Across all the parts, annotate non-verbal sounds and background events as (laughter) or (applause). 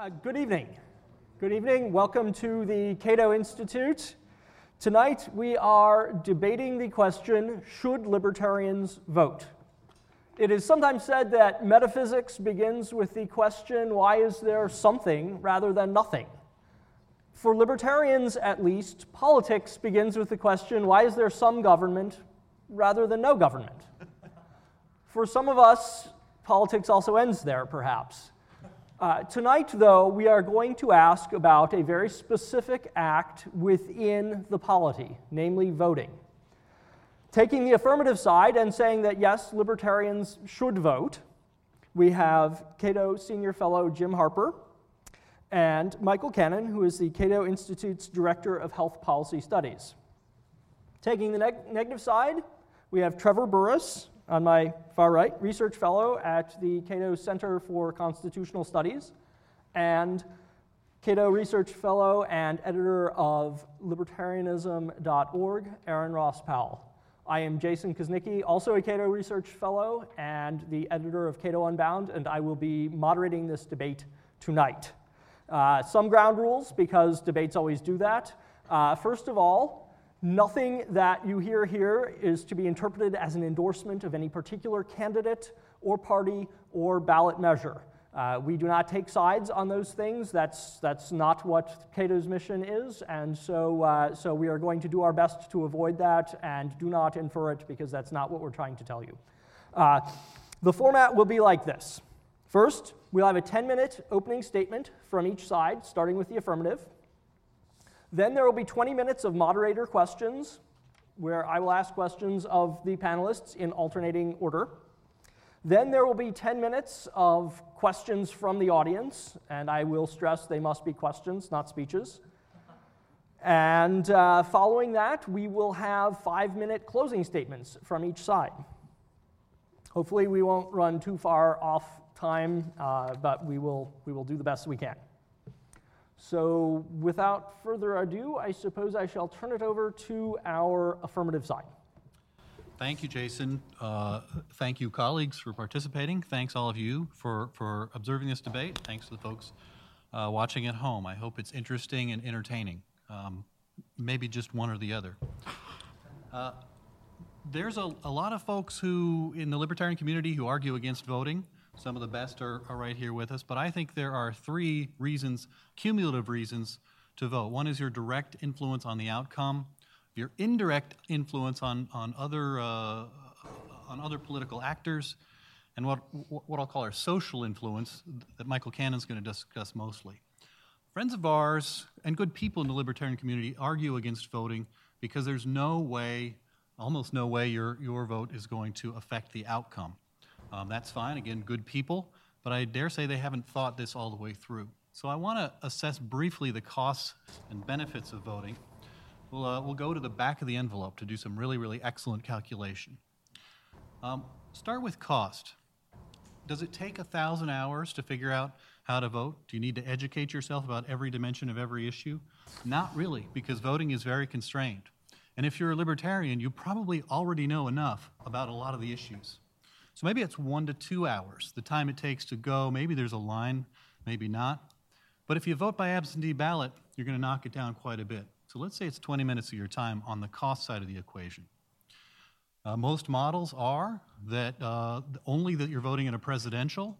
Uh, good evening. Good evening. Welcome to the Cato Institute. Tonight we are debating the question should libertarians vote? It is sometimes said that metaphysics begins with the question why is there something rather than nothing? For libertarians, at least, politics begins with the question why is there some government rather than no government? For some of us, politics also ends there, perhaps. Uh, tonight, though, we are going to ask about a very specific act within the polity, namely voting. Taking the affirmative side and saying that yes, libertarians should vote, we have Cato Senior Fellow Jim Harper and Michael Cannon, who is the Cato Institute's Director of Health Policy Studies. Taking the neg- negative side, we have Trevor Burrus, on my far right, research fellow at the Cato Center for Constitutional Studies, and Cato Research Fellow and editor of libertarianism.org, Aaron Ross Powell. I am Jason Kuznicki, also a Cato Research Fellow and the editor of Cato Unbound, and I will be moderating this debate tonight. Uh, some ground rules, because debates always do that. Uh, first of all, Nothing that you hear here is to be interpreted as an endorsement of any particular candidate or party or ballot measure. Uh, we do not take sides on those things. That's, that's not what Cato's mission is. And so, uh, so we are going to do our best to avoid that and do not infer it because that's not what we're trying to tell you. Uh, the format will be like this First, we'll have a 10 minute opening statement from each side, starting with the affirmative. Then there will be 20 minutes of moderator questions, where I will ask questions of the panelists in alternating order. Then there will be 10 minutes of questions from the audience, and I will stress they must be questions, not speeches. And uh, following that, we will have five minute closing statements from each side. Hopefully, we won't run too far off time, uh, but we will, we will do the best we can. So, without further ado, I suppose I shall turn it over to our affirmative side. Thank you, Jason. Uh, thank you, colleagues, for participating. Thanks, all of you, for, for observing this debate. Thanks to the folks uh, watching at home. I hope it's interesting and entertaining. Um, maybe just one or the other. Uh, there's a, a lot of folks who, in the libertarian community, who argue against voting. Some of the best are, are right here with us. But I think there are three reasons, cumulative reasons, to vote. One is your direct influence on the outcome, your indirect influence on, on, other, uh, on other political actors, and what, what I'll call our social influence that Michael Cannon's going to discuss mostly. Friends of ours and good people in the libertarian community argue against voting because there's no way, almost no way, your, your vote is going to affect the outcome. Um, that's fine, again, good people, but I dare say they haven't thought this all the way through. So I want to assess briefly the costs and benefits of voting. We'll, uh, we'll go to the back of the envelope to do some really, really excellent calculation. Um, start with cost. Does it take a thousand hours to figure out how to vote? Do you need to educate yourself about every dimension of every issue? Not really, because voting is very constrained. And if you're a libertarian, you probably already know enough about a lot of the issues. So maybe it's one to two hours, the time it takes to go. Maybe there's a line, maybe not. But if you vote by absentee ballot, you're going to knock it down quite a bit. So let's say it's 20 minutes of your time on the cost side of the equation. Uh, most models are that uh, only that you're voting in a presidential,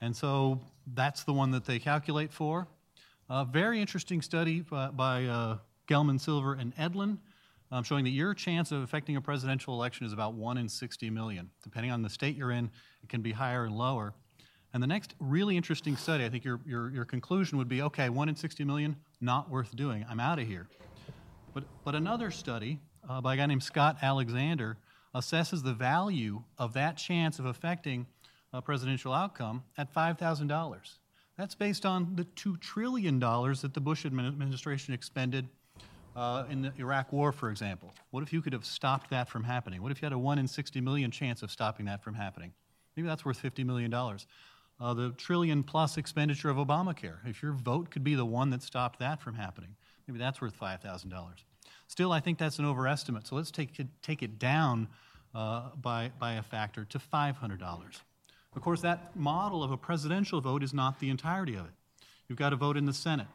and so that's the one that they calculate for. A very interesting study by, by uh, Gelman, Silver, and Edlin um, showing that your chance of affecting a presidential election is about 1 in 60 million. Depending on the state you're in, it can be higher and lower. And the next really interesting study, I think your, your, your conclusion would be okay, 1 in 60 million, not worth doing. I'm out of here. But, but another study uh, by a guy named Scott Alexander assesses the value of that chance of affecting a presidential outcome at $5,000. That's based on the $2 trillion that the Bush administration expended uh, in the Iraq War, for example? What if you could have stopped that from happening? What if you had a 1 in 60 million chance of stopping that from happening? Maybe that's worth $50 million. Uh, the trillion plus expenditure of Obamacare, if your vote could be the one that stopped that from happening, maybe that's worth $5,000. Still, I think that's an overestimate, so let's take it, take it down uh, by, by a factor to $500. Of course, that model of a presidential vote is not the entirety of it. You've got to vote in the Senate.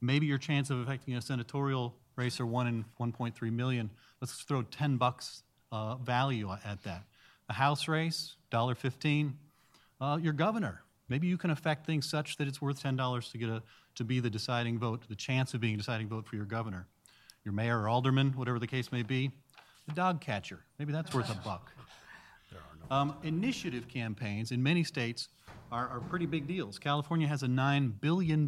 Maybe your chance of affecting a senatorial race are 1 in 1.3 million. Let's throw 10 bucks uh, value at that. A House race, $1.15. Uh, your governor, maybe you can affect things such that it's worth $10 to get a, to be the deciding vote, the chance of being a deciding vote for your governor. Your mayor or alderman, whatever the case may be. The dog catcher, maybe that's worth a buck. There are no um, initiative campaigns in many states are, are, pretty big deals. California has a $9 billion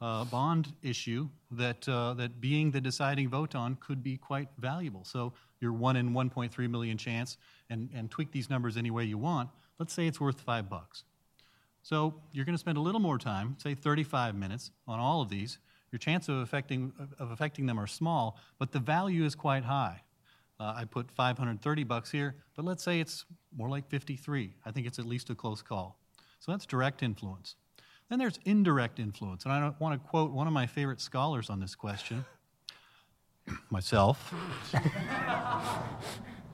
uh, bond issue that, uh, that being the deciding vote on could be quite valuable. So your 1 in 1.3 million chance, and, and tweak these numbers any way you want, let's say it's worth 5 bucks. So you're going to spend a little more time, say 35 minutes, on all of these. Your chance of affecting, of affecting them are small, but the value is quite high. Uh, I put 530 bucks here, but let's say it's more like 53. I think it's at least a close call. So that's direct influence. Then there's indirect influence, and I want to quote one of my favorite scholars on this question, myself. (laughs)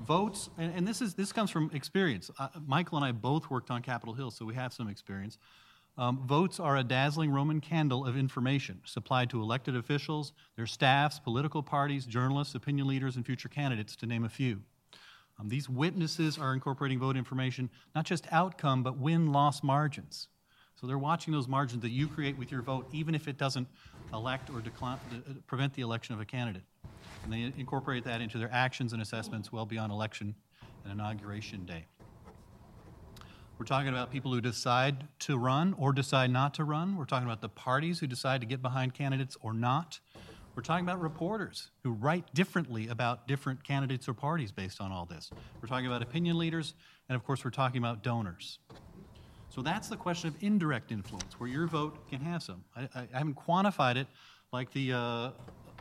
Votes, and, and, this is this comes from experience. Uh, Michael and I both worked on Capitol Hill, so we have some experience. Um, votes are a dazzling Roman candle of information supplied to elected officials, their staffs, political parties, journalists, opinion leaders, and future candidates, to name a few. Um, these witnesses are incorporating vote information, not just outcome, but win loss margins. So they're watching those margins that you create with your vote, even if it doesn't elect or decline, uh, prevent the election of a candidate. And they incorporate that into their actions and assessments well beyond election and inauguration day. We're talking about people who decide to run or decide not to run. We're talking about the parties who decide to get behind candidates or not. We're talking about reporters who write differently about different candidates or parties based on all this. We're talking about opinion leaders, and of course, we're talking about donors. So that's the question of indirect influence, where your vote can have some. I, I, I haven't quantified it like the uh,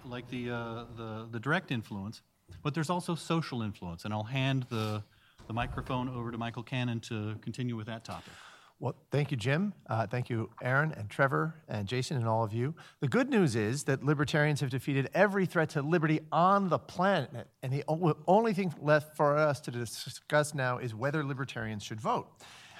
like the, uh, the the direct influence, but there's also social influence, and I'll hand the the microphone over to Michael Cannon to continue with that topic. Well, thank you, Jim. Uh, thank you, Aaron and Trevor and Jason and all of you. The good news is that libertarians have defeated every threat to liberty on the planet. And the only thing left for us to discuss now is whether libertarians should vote.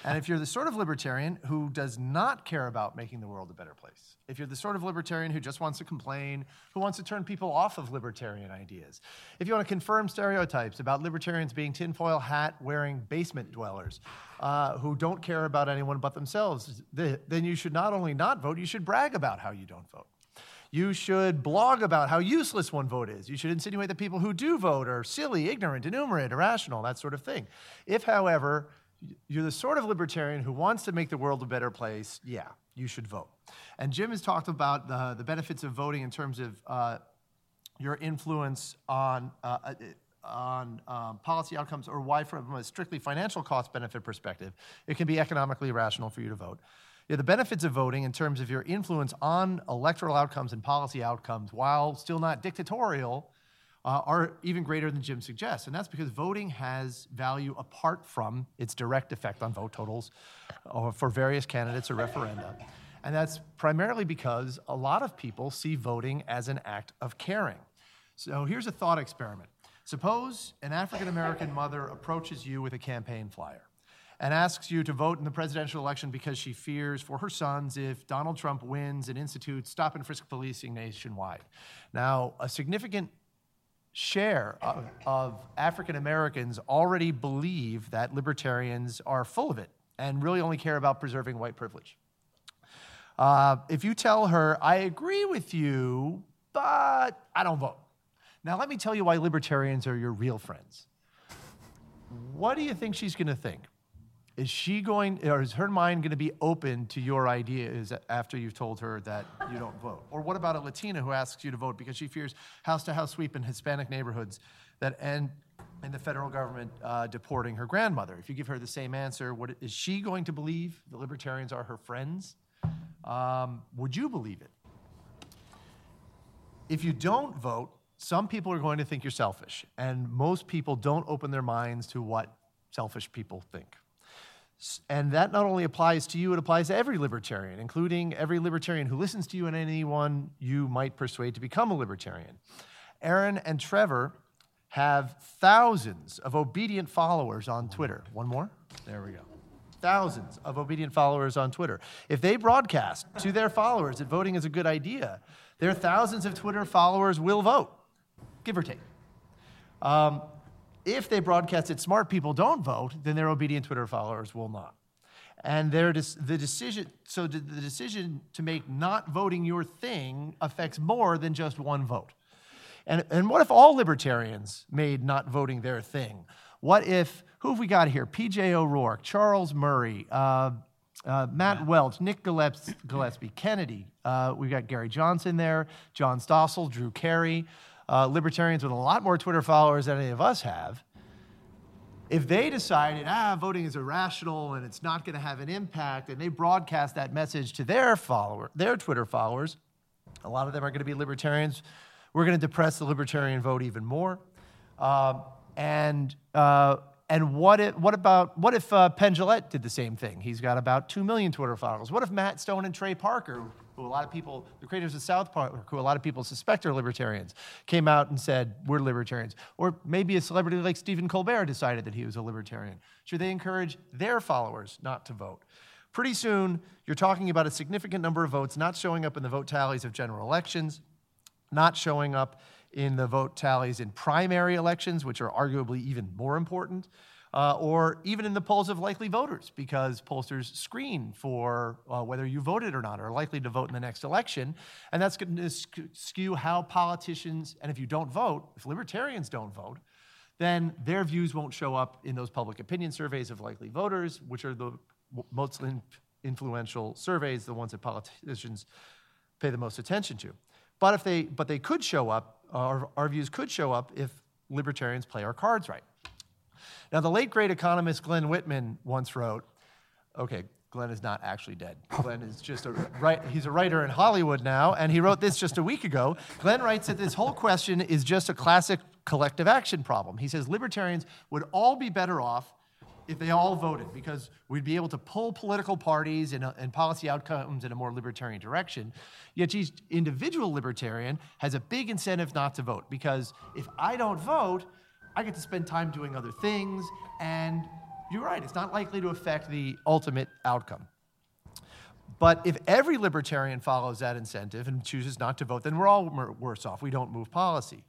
And if you're the sort of libertarian who does not care about making the world a better place, if you're the sort of libertarian who just wants to complain, who wants to turn people off of libertarian ideas, if you want to confirm stereotypes about libertarians being tinfoil hat wearing basement dwellers uh, who don't care about anyone but themselves, then you should not only not vote, you should brag about how you don't vote. You should blog about how useless one vote is. You should insinuate that people who do vote are silly, ignorant, innumerate, irrational, that sort of thing. If, however, you're the sort of libertarian who wants to make the world a better place, yeah, you should vote. And Jim has talked about the, the benefits of voting in terms of uh, your influence on, uh, uh, on um, policy outcomes or why, from a strictly financial cost benefit perspective, it can be economically rational for you to vote. Yeah, the benefits of voting in terms of your influence on electoral outcomes and policy outcomes, while still not dictatorial, uh, are even greater than Jim suggests. And that's because voting has value apart from its direct effect on vote totals uh, for various candidates or referenda. And that's primarily because a lot of people see voting as an act of caring. So here's a thought experiment. Suppose an African American mother approaches you with a campaign flyer and asks you to vote in the presidential election because she fears for her sons if Donald Trump wins and institutes stop and frisk policing nationwide. Now, a significant share of, of African Americans already believe that libertarians are full of it and really only care about preserving white privilege. Uh, if you tell her, I agree with you, but I don't vote. Now, let me tell you why libertarians are your real friends. What do you think she's going to think? Is she going, or is her mind going to be open to your ideas after you've told her that you don't vote? Or what about a Latina who asks you to vote because she fears house to house sweep in Hispanic neighborhoods that end in the federal government uh, deporting her grandmother? If you give her the same answer, what, is she going to believe the libertarians are her friends? Um, would you believe it? If you don't vote, some people are going to think you're selfish, and most people don't open their minds to what selfish people think. And that not only applies to you, it applies to every libertarian, including every libertarian who listens to you and anyone you might persuade to become a libertarian. Aaron and Trevor have thousands of obedient followers on Twitter. One more? There we go. thousands of obedient followers on Twitter. If they broadcast to their followers that voting is a good idea, their thousands of Twitter followers will vote, give or take. Um, if they broadcast that smart people don't vote, then their obedient Twitter followers will not. And their the decision, so the decision to make not voting your thing affects more than just one vote. And, and what if all libertarians made not voting their thing? What if, who have we got here? PJ O'Rourke, Charles Murray, uh, uh, Matt Welch, Nick Gillespie, Gillespie Kennedy. Uh, we've got Gary Johnson there, John Stossel, Drew Carey, uh, libertarians with a lot more Twitter followers than any of us have. If they decided, ah, voting is irrational and it's not going to have an impact, and they broadcast that message to their follower, their Twitter followers, a lot of them are going to be libertarians. We're going to depress the libertarian vote even more. Uh, and uh, and what if, what about what if uh, Penn Jillette did the same thing? He's got about two million Twitter followers. What if Matt Stone and Trey Parker, who a lot of people, the creators of South Park, who a lot of people suspect are libertarians, came out and said we're libertarians? Or maybe a celebrity like Stephen Colbert decided that he was a libertarian. Should they encourage their followers not to vote? Pretty soon, you're talking about a significant number of votes not showing up in the vote tallies of general elections, not showing up in the vote tallies in primary elections, which are arguably even more important, uh, or even in the polls of likely voters, because pollsters screen for uh, whether you voted or not, or are likely to vote in the next election. And that's going to skew how politicians, and if you don't vote, if libertarians don't vote, then their views won't show up in those public opinion surveys of likely voters, which are the most influential surveys, the ones that politicians pay the most attention to. But if they, but they could show up our, our views could show up if libertarians play our cards right. Now, the late great economist Glen Whitman once wrote, okay, Glen is not actually dead. (laughs) Glen is just a right, he's a writer in Hollywood now, and he wrote this just a week ago. Glen writes that this whole question is just a classic collective action problem. He says libertarians would all be better off if they all voted, because we'd be able to pull political parties and, uh, and policy outcomes in a more libertarian direction. Yet each individual libertarian has a big incentive not to vote, because if I don't vote, I get to spend time doing other things, and you're right, it's not likely to affect the ultimate outcome. But if every libertarian follows that incentive and chooses not to vote, then we're all worse off. We don't move policy.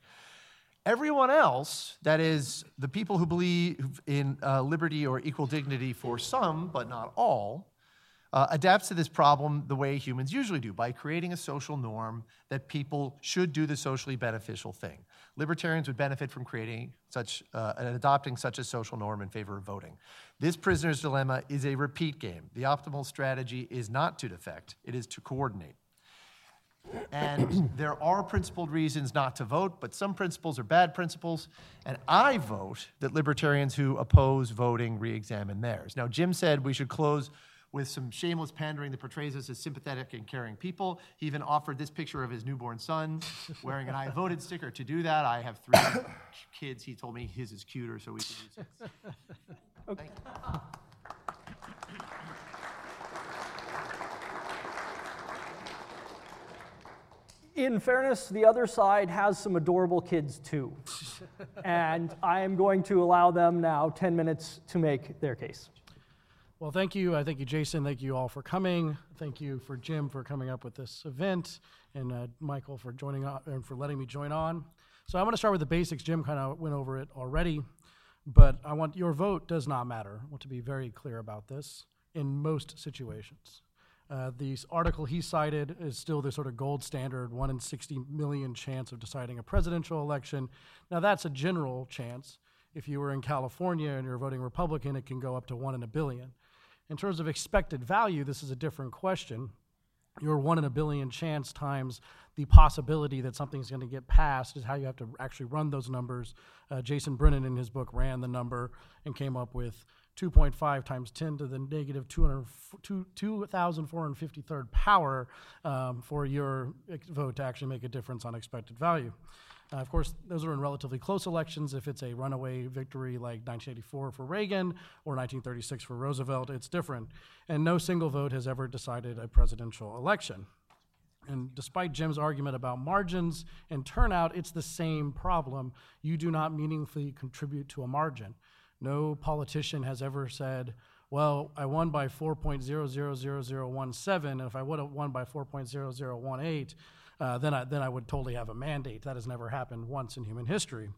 Everyone else, that is, the people who believe in uh, liberty or equal dignity for some, but not all, uh, adapts to this problem the way humans usually do by creating a social norm that people should do the socially beneficial thing. Libertarians would benefit from creating such uh, and adopting such a social norm in favor of voting. This prisoner's dilemma is a repeat game. The optimal strategy is not to defect, it is to coordinate. And (clears throat) there are principled reasons not to vote, but some principles are bad principles. And I vote that libertarians who oppose voting re examine theirs. Now, Jim said we should close with some shameless pandering that portrays us as sympathetic and caring people. He even offered this picture of his newborn son (laughs) wearing an I voted sticker. To do that, I have three (coughs) kids. He told me his is cuter, so we can use it. Okay. in fairness, the other side has some adorable kids too. (laughs) and I am going to allow them now 10 minutes to make their case. Well, thank you. I thank you, Jason. Thank you all for coming. Thank you for Jim for coming up with this event, and uh, Michael for joining on and for letting me join on. So I'm going to start with the basics. Jim kind of went over it already, but I want your vote does not matter. I want to be very clear about this in most situations. Uh, the article he cited is still the sort of gold standard, one in 60 million chance of deciding a presidential election. Now, that's a general chance. If you were in California and you're voting Republican, it can go up to one in a billion. In terms of expected value, this is a different question. Your one in a billion chance times the possibility that something's going to get passed is how you have to actually run those numbers. Uh, Jason Brennan, in his book, ran the number and came up with 2.5 times 10 to the negative 2,453rd power um, for your vote to actually make a difference on expected value. Uh, of course, those are in relatively close elections. If it's a runaway victory like 1984 for Reagan or 1936 for Roosevelt, it's different. And no single vote has ever decided a presidential election. And despite Jim's argument about margins and turnout, it's the same problem. You do not meaningfully contribute to a margin. No politician has ever said, well, I won by 4.000017, and if I would have won by 4.0018, uh, then, I, then I would totally have a mandate. That has never happened once in human history.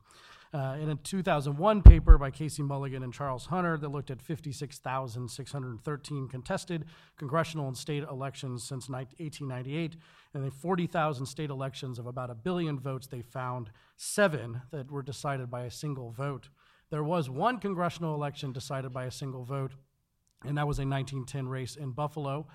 Uh, in a 2001 paper by Casey Mulligan and Charles Hunter that looked at 56,613 contested congressional and state elections since 1898, and the 40,000 state elections of about a billion votes, they found seven that were decided by a single vote. There was one congressional election decided by a single vote, and that was a 1910 race in Buffalo.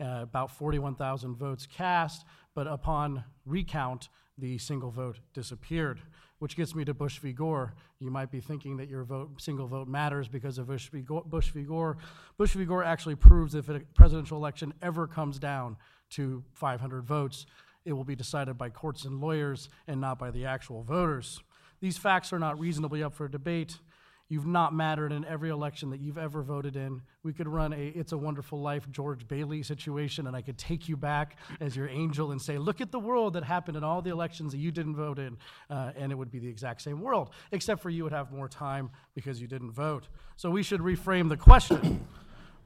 Uh, about 41,000 votes cast, but upon recount, the single vote disappeared. Which gets me to Bush v. Gore. You might be thinking that your vote, single vote matters because of Bush v. Gore. Bush v. Gore, Bush v. Gore actually proves that if a presidential election ever comes down to 500 votes, it will be decided by courts and lawyers and not by the actual voters. These facts are not reasonably up for debate. You've not mattered in every election that you've ever voted in. We could run a It's a Wonderful Life George Bailey situation, and I could take you back as your angel and say, Look at the world that happened in all the elections that you didn't vote in. Uh, and it would be the exact same world, except for you would have more time because you didn't vote. So we should reframe the question.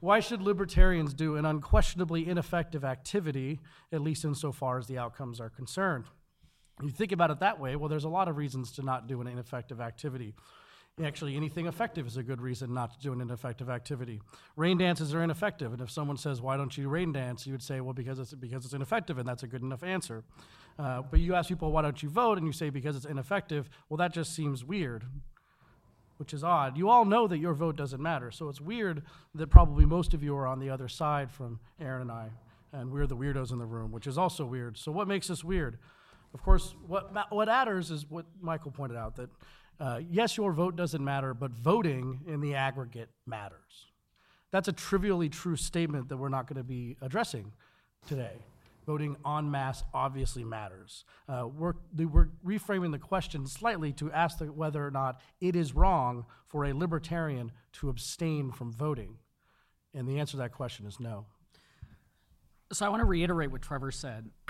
Why should libertarians do an unquestionably ineffective activity, at least insofar as the outcomes are concerned? You think about it that way, well, there's a lot of reasons to not do an ineffective activity. Actually, anything effective is a good reason not to do an ineffective activity. Rain dances are ineffective, and if someone says, "Why don't you rain dance?" you would say, "Well, because it's because it's ineffective," and that's a good enough answer. Uh, but you ask people, "Why don't you vote?" and you say, "Because it's ineffective." Well, that just seems weird, which is odd. You all know that your vote doesn't matter, so it's weird that probably most of you are on the other side from Aaron and I, and we're the weirdos in the room, which is also weird. So what makes us weird? Of course, what what matters is what Michael pointed out that uh, yes, your vote doesn't matter, but voting in the aggregate matters. That's a trivially true statement that we're not going to be addressing today. Voting en masse obviously matters. Uh, we're, we're reframing the question slightly to ask the, whether or not it is wrong for a libertarian to abstain from voting. And the answer to that question is no. So I want to reiterate what Trevor said. (clears throat)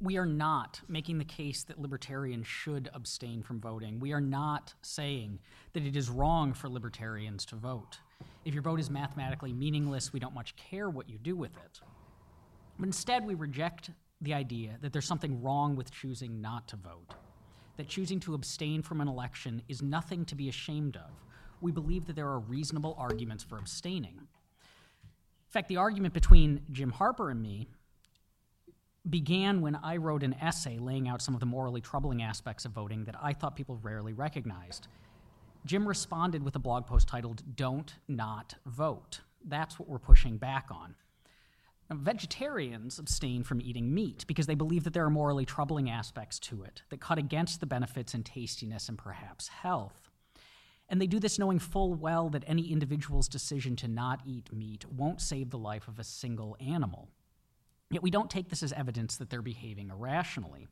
we are not making the case that libertarians should abstain from voting. We are not saying that it is wrong for libertarians to vote. If your vote is mathematically meaningless, we don't much care what you do with it. But instead, we reject the idea that there's something wrong with choosing not to vote, that choosing to abstain from an election is nothing to be ashamed of. We believe that there are reasonable arguments for abstaining. In fact, the argument between Jim Harper and me began when I wrote an essay laying out some of the morally troubling aspects of voting that I thought people rarely recognized. Jim responded with a blog post titled, Don't Not Vote. That's what we're pushing back on. Now, vegetarians abstain from eating meat because they believe that there are morally troubling aspects to it that cut against the benefits and tastiness and perhaps health. And they do this knowing full well that any individual's decision to not eat meat won't save the life of a single animal. Yet we don't take this as evidence that they're behaving irrationally.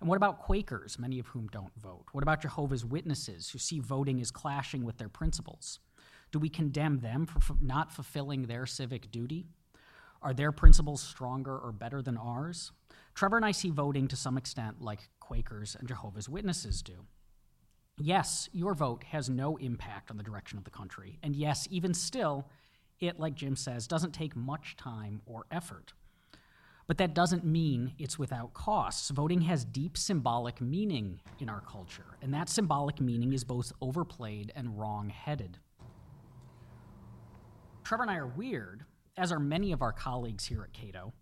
And what about Quakers, many of whom don't vote? What about Jehovah's Witnesses, who see voting as clashing with their principles? Do we condemn them for f- not fulfilling their civic duty? Are their principles stronger or better than ours? Trevor and I see voting to some extent like Quakers and Jehovah's Witnesses do. Yes, your vote has no impact on the direction of the country. And yes, even still, it, like Jim says, doesn't take much time or effort. But that doesn't mean it's without costs. Voting has deep symbolic meaning in our culture, and that symbolic meaning is both overplayed and wrong headed. Trevor and I are weird, as are many of our colleagues here at Cato,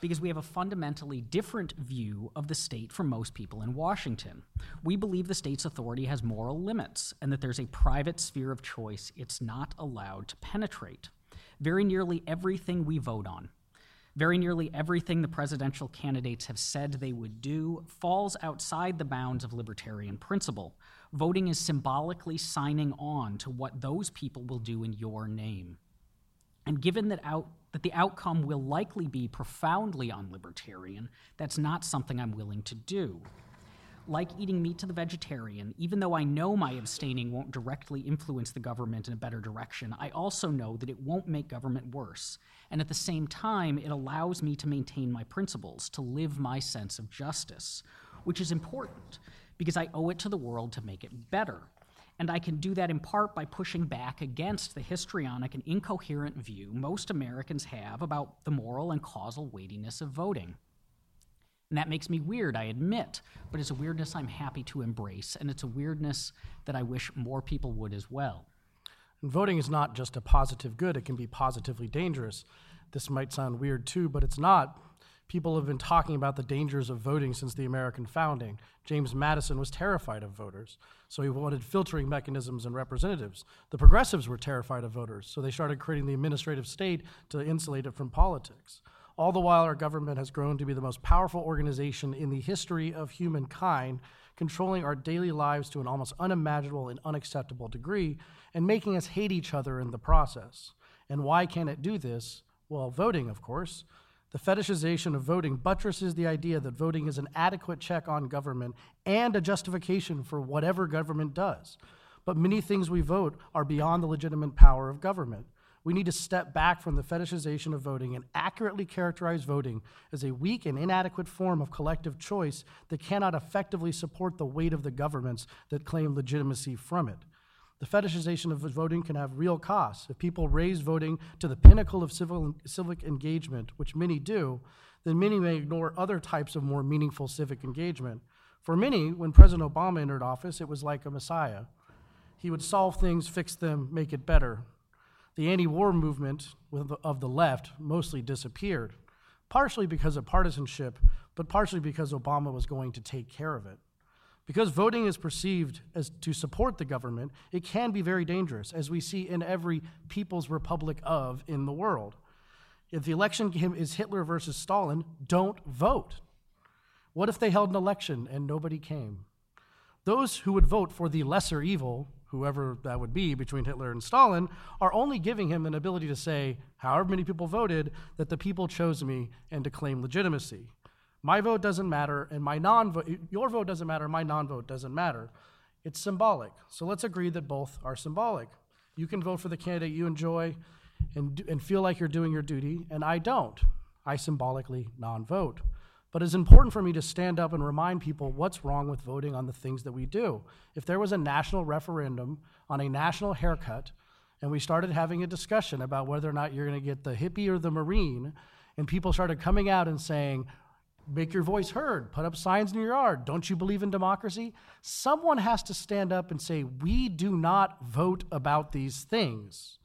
because we have a fundamentally different view of the state from most people in Washington. We believe the state's authority has moral limits and that there's a private sphere of choice it's not allowed to penetrate. Very nearly everything we vote on, very nearly everything the presidential candidates have said they would do falls outside the bounds of libertarian principle. Voting is symbolically signing on to what those people will do in your name. And given that, out, that the outcome will likely be profoundly unlibertarian, that's not something I'm willing to do like eating meat to the vegetarian, even though I know my abstaining won't directly influence the government in a better direction, I also know that it won't make government worse. And at the same time, it allows me to maintain my principles, to live my sense of justice, which is important because I owe it to the world to make it better. And I can do that in part by pushing back against the histrionic and incoherent view most Americans have about the moral and causal weightiness of voting. And that makes me weird, I admit, but it's a weirdness I'm happy to embrace, and it's a weirdness that I wish more people would as well. And voting is not just a positive good, it can be positively dangerous. This might sound weird too, but it's not. People have been talking about the dangers of voting since the American founding. James Madison was terrified of voters, so he wanted filtering mechanisms and representatives. The progressives were terrified of voters, so they started creating the administrative state to insulate it from politics. All the while, our government has grown to be the most powerful organization in the history of humankind, controlling our daily lives to an almost unimaginable and unacceptable degree, and making us hate each other in the process. And why can it do this? Well, voting, of course. The fetishization of voting buttresses the idea that voting is an adequate check on government and a justification for whatever government does. But many things we vote are beyond the legitimate power of government. We need to step back from the fetishization of voting and accurately characterize voting as a weak and inadequate form of collective choice that cannot effectively support the weight of the governments that claim legitimacy from it. The fetishization of voting can have real costs. If people raise voting to the pinnacle of civil, civic engagement, which many do, then many may ignore other types of more meaningful civic engagement. For many, when President Obama entered office, it was like a messiah. He would solve things, fix them, make it better. The anti war movement of the left mostly disappeared, partially because of partisanship, but partially because Obama was going to take care of it. Because voting is perceived as to support the government, it can be very dangerous, as we see in every people's republic of in the world. If the election is Hitler versus Stalin, don't vote. What if they held an election and nobody came? Those who would vote for the lesser evil, whoever that would be between Hitler and Stalin, are only giving him an ability to say, however many people voted, that the people chose me and to claim legitimacy. My vote doesn't matter, and my non vote, your vote doesn't matter, my non vote doesn't matter. It's symbolic. So let's agree that both are symbolic. You can vote for the candidate you enjoy and, and feel like you're doing your duty, and I don't. I symbolically non vote. But it's important for me to stand up and remind people what's wrong with voting on the things that we do. If there was a national referendum on a national haircut, and we started having a discussion about whether or not you're going to get the hippie or the marine, and people started coming out and saying, make your voice heard, put up signs in your yard. Don't you believe in democracy? Someone has to stand up and say, We do not vote about these things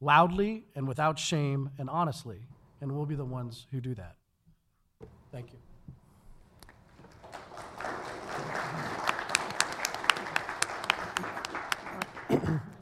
loudly and without shame and honestly. And we'll be the ones who do that. Thank you.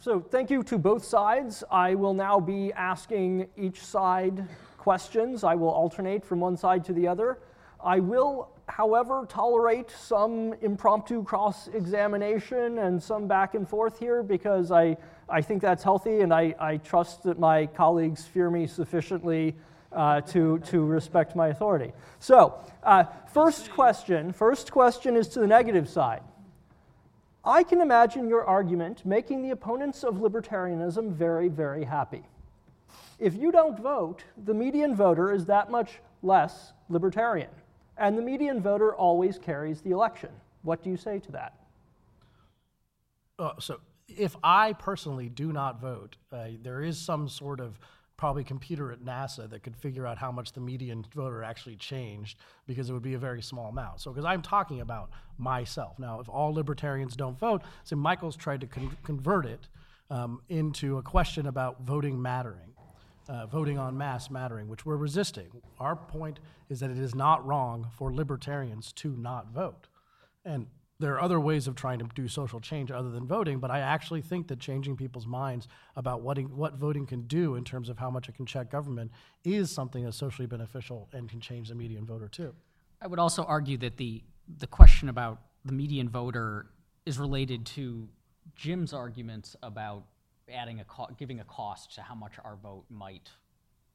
So, thank you to both sides. I will now be asking each side questions. I will alternate from one side to the other. I will, however, tolerate some impromptu cross examination and some back and forth here because I, I think that's healthy and I, I trust that my colleagues fear me sufficiently uh, to, to respect my authority. So, uh, first question first question is to the negative side. I can imagine your argument making the opponents of libertarianism very, very happy. If you don't vote, the median voter is that much less libertarian and the median voter always carries the election. What do you say to that? Uh, so, if I personally do not vote, uh, there is some sort of probably computer at NASA that could figure out how much the median voter actually changed because it would be a very small amount. So, because I'm talking about myself. Now, if all libertarians don't vote, so Michael's tried to con- convert it um, into a question about voting mattering uh, voting on mass mattering, which we're resisting. Our point is that it is not wrong for libertarians to not vote. And there are other ways of trying to do social change other than voting, but I actually think that changing people's minds about what, what voting can do in terms of how much it can check government is something that's socially beneficial and can change the median voter too. I would also argue that the, the question about the median voter is related to Jim's arguments about adding a co- giving a cost to how much our vote might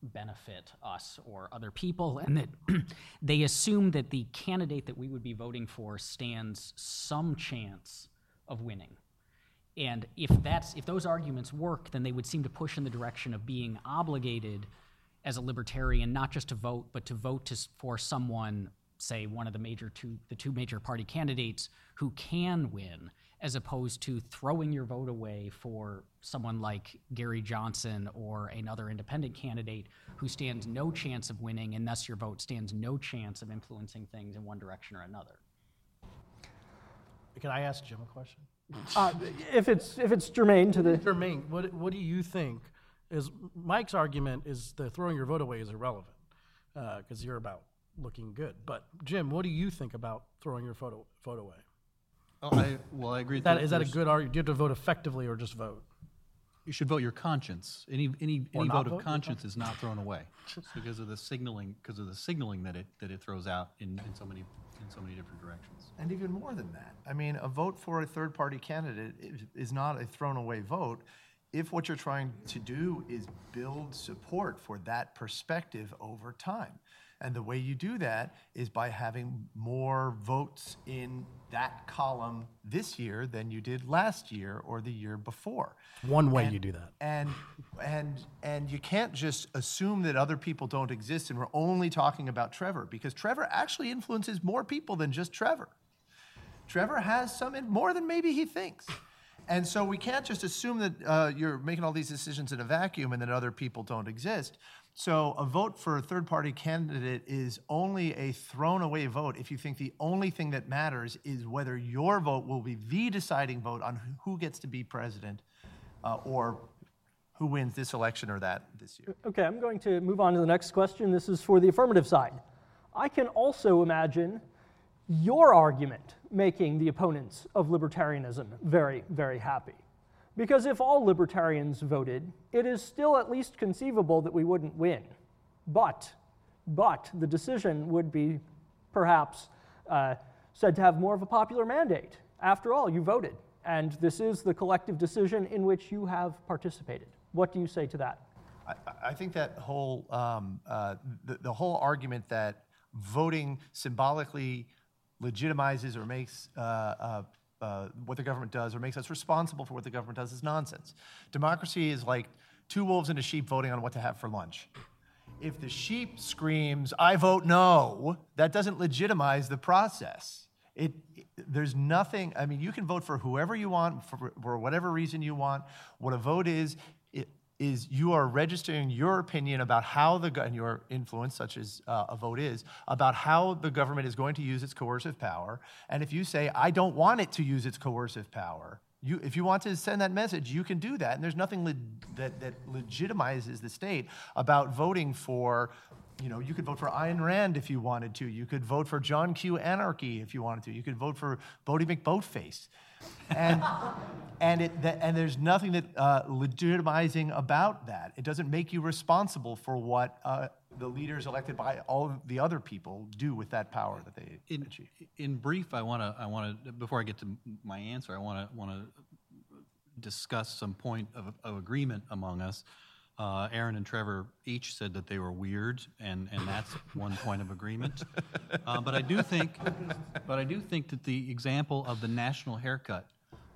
benefit us or other people, and that (clears throat) they assume that the candidate that we would be voting for stands some chance of winning. And if that's if those arguments work, then they would seem to push in the direction of being obligated as a libertarian not just to vote, but to vote to, for someone, say one of the major two the two major party candidates who can win as opposed to throwing your vote away for someone like Gary Johnson or another independent candidate who stands no chance of winning, and thus your vote stands no chance of influencing things in one direction or another. Can I ask Jim a question? Uh, if it's if it's germane to the Jermaine, what, what do you think is Mike's argument is that throwing your vote away is irrelevant because you're about looking good. But Jim, what do you think about throwing your photo vote away? Oh, I, well, I agree. Is that, is that a good argument? Do you have to vote effectively or just vote? You should vote your conscience. Any, any, Or any not vote vote of your conscience is not thrown away (laughs) because of the signaling, because of the signaling that it, that it throws out in, in so many, in so many different directions. And even more than that, I mean, a vote for a third party candidate is, is not a thrown away vote if what you're trying to do is build support for that perspective over time. And the way you do that is by having more votes in that column this year than you did last year or the year before. One way you do that. And and and you can't just assume that other people don't exist and we're only talking about Trevor because Trevor actually influences more people than just Trevor. Trevor has some in more than maybe he thinks. And so we can't just assume that uh, you're making all these decisions in a vacuum and that other people don't exist. So a vote for a third party candidate is only a thrown away vote if you think the only thing that matters is whether your vote will be the deciding vote on who gets to be president uh, or who wins this election or that this year. Okay, I'm going to move on to the next question. This is for the affirmative side. I can also imagine your argument making the opponents of libertarianism very, very happy. Because if all libertarians voted, it is still at least conceivable that we wouldn't win. But, but the decision would be perhaps uh, said to have more of a popular mandate. After all, you voted, and this is the collective decision in which you have participated. What do you say to that? I, I think that whole um, uh, the, the whole argument that voting symbolically legitimizes or makes uh, uh, uh, what the government does or makes us responsible for what the government does is nonsense. Democracy is like two wolves and a sheep voting on what to have for lunch. If the sheep screams, I vote no, that doesn't legitimize the process. It, there's nothing, I mean, you can vote for whoever you want, for, for whatever reason you want. What a vote is, it, is you are registering your opinion about how the, and your influence, such as uh, a vote is, about how the government is going to use its coercive power. And if you say, I don't want it to use its coercive power, you, if you want to send that message, you can do that. And there's nothing le- that, that legitimizes the state about voting for, you know, you could vote for Ayn Rand if you wanted to. You could vote for John Q. Anarchy if you wanted to. You could vote for Boaty McBoatface. And, and, it, that, and there's nothing that uh, legitimizing about that. It doesn't make you responsible for what uh, the leaders elected by all the other people do with that power that they In, achieve. in brief, I want to, I want to, before I get to my answer, I want to, want to discuss some point of, of agreement among us. Uh, Aaron and Trevor each said that they were weird, and, and that's one point of agreement. Uh, but I do think, but I do think that the example of the national haircut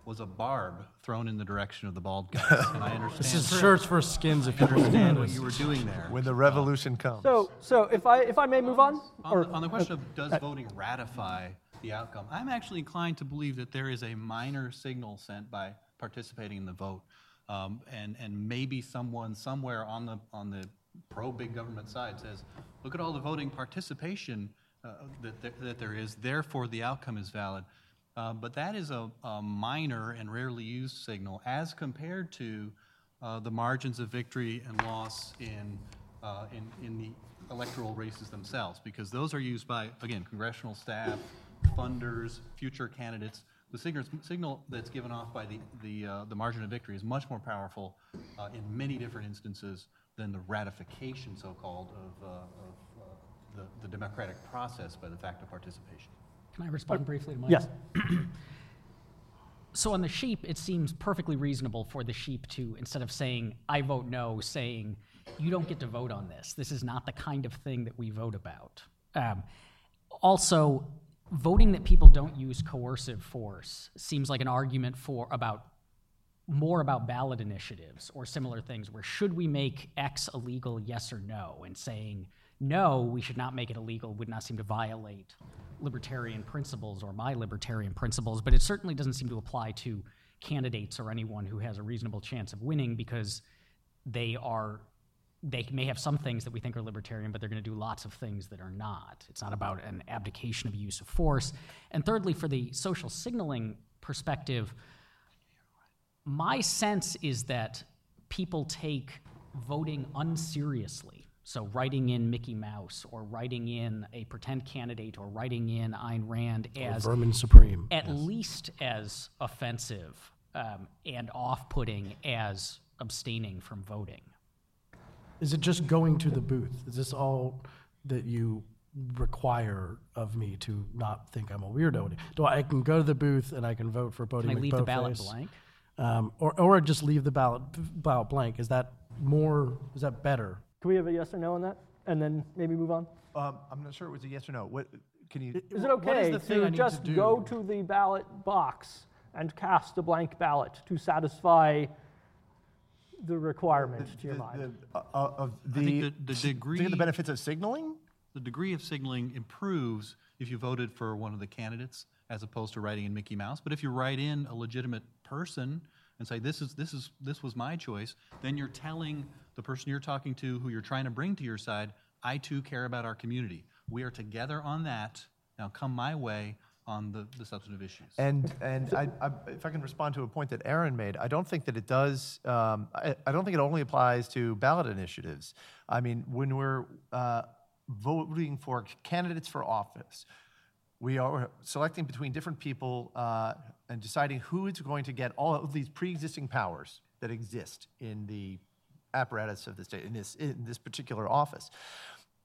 was a barb thrown in the direction of the bald guys, and I (laughs) understand. This is shirts for skins if you understand what understand. you were doing there. When the revolution comes. So, so if I if I may move on, On, the, on the question of does voting ratify the outcome, I'm actually inclined to believe that there is a minor signal sent by participating in the vote, um, and and maybe someone somewhere on the on the pro big government side says, look at all the voting participation uh, that there, that there is, therefore the outcome is valid. Uh, but that is a, a minor and rarely used signal as compared to uh, the margins of victory and loss in, uh, in, in the electoral races themselves, because those are used by, again, congressional staff, funders, future candidates. The signal, signal that's given off by the, the, uh, the margin of victory is much more powerful uh, in many different instances than the ratification, so-called, of, uh, of uh, the, the democratic process by the fact of participation. Can I respond briefly to Mike? yes. So on the sheep, it seems perfectly reasonable for the sheep to, instead of saying, I vote no, saying, you don't get to vote on this. This is not the kind of thing that we vote about. Um, also, voting that people don't use coercive force seems like an argument for about more about ballot initiatives or similar things where should we make X illegal, yes or no, and saying no, we should not make it illegal would not seem to violate libertarian principles or my libertarian principles, but it certainly doesn't seem to apply to candidates or anyone who has a reasonable chance of winning because they are they may have some things that we think are libertarian, but they're going to do lots of things that are not. It's not about an abdication of use of force. And thirdly, for the social signaling perspective, my sense is that people take voting unseriously. So, writing in Mickey Mouse or writing in a pretend candidate or writing in Ayn Rand as Vermin supreme. at least as offensive um, and off putting as abstaining from voting. Is it just going to the booth? Is this all that you require of me to not think I'm a weirdo? Do I, I can go to the booth and I can vote for Boaty Can I leave the ballot McBoatface? blank? Um, or, or just leave the ballot ballot blank? Is that more? Is that better? Can we have a yes or no on that? And then maybe move on? Um, I'm not sure it was a yes or no. What can you? Is it What is okay the thing I to need to just do? go to the ballot box and cast a blank ballot to satisfy the requirement to your the- mind? the- uh, uh, of I think the, the- the to get degree- the benefits of signaling. The degree of signaling improves if you voted for one of the candidates as opposed to writing in Mickey Mouse. But if you write in a legitimate person and say, this is, this is, this was my choice, then you're telling the person you're talking to, who you're trying to bring to your side, I too care about our community. We are together on that. Now come my way on the, the substantive issues. And, and I, I, if I can respond to a point that Aaron made, I don't think that it does, um, I, I don't think it only applies to ballot initiatives. I mean, when we're uh, voting for candidates for office, we are selecting between different people uh, and deciding who is going to get all of these pre-existing powers that exist in the apparatus of the state, in this, in this particular office.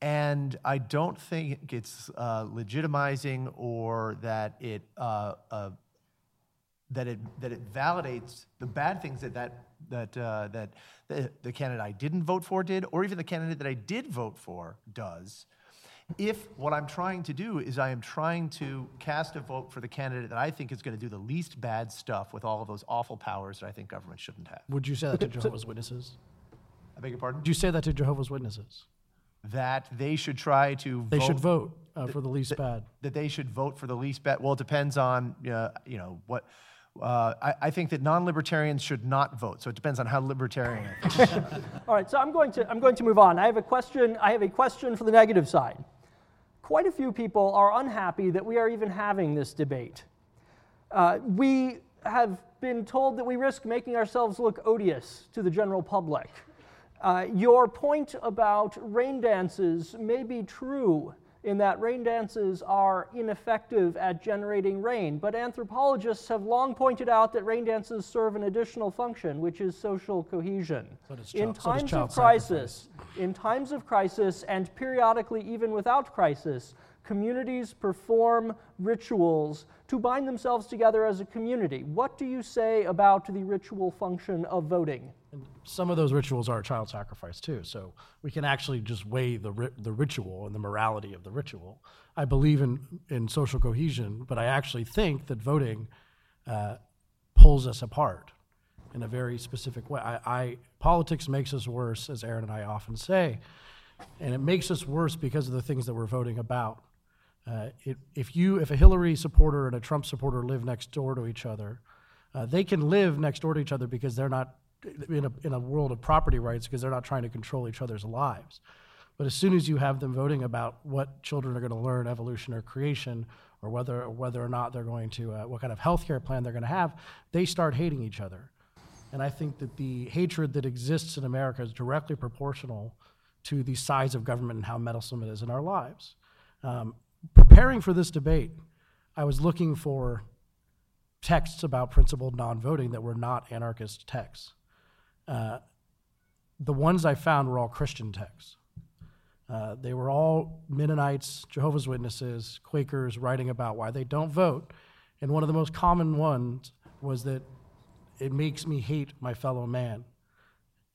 And I don't think it's uh, legitimizing or that it, uh, uh, that it, that it validates the bad things that, that, that, uh, that the, the candidate I didn't vote for did, or even the candidate that I did vote for does, if what I'm trying to do is I am trying to cast a vote for the candidate that I think is going to do the least bad stuff with all of those awful powers that I think government shouldn't have. Would you say that to Jehovah's Witnesses? I beg your pardon? Would you say that to Jehovah's Witnesses? That they should try to They vote should vote uh, for the least bad. that they should vote for the least bad. Well, it depends on uh, you know what. Uh, I, I think that non-libertarians should not vote. So it depends on how libertarian. (laughs) All right, so I'm going to I'm going to move on. I have a question. I have a question for the negative side. Quite a few people are unhappy that we are even having this debate. Uh, we have been told that we risk making ourselves look odious to the general public. Uh, your point about rain dances may be true in that rain dances are ineffective at generating rain, but anthropologists have long pointed out that rain dances serve an additional function, which is social cohesion. in child- so does times child of crisis, in times of crisis, and periodically even without crisis, communities perform rituals to bind themselves together as a community. What do you say about the ritual function of voting? And some of those rituals are child sacrifice too. So we can actually just weigh the ri- the ritual and the morality of the ritual. I believe in in social cohesion, but I actually think that voting uh, pulls us apart in a very specific way. I, I politics makes us worse, as Aaron and I often say, and it makes us worse because of the things that we're voting about. Uh, it, if you if a Hillary supporter and a Trump supporter live next door to each other, uh, they can live next door to each other because they're not in a, in a world of property rights because they're not trying to control each other's lives. But as soon as you have them voting about what children are going to learn, evolution or creation, or whether or whether or not they're going to uh, what kind of health care plan they're going to have, they start hating each other. And I think that the hatred that exists in America is directly proportional to the size of government and how meddlesome it is in our lives. Um, preparing for this debate, I was looking for texts about principled non voting that were not anarchist texts. Uh, the ones I found were all Christian texts. Uh, they were all Mennonites, Jehovah's Witnesses, Quakers writing about why they don't vote. And one of the most common ones was that it makes me hate my fellow man.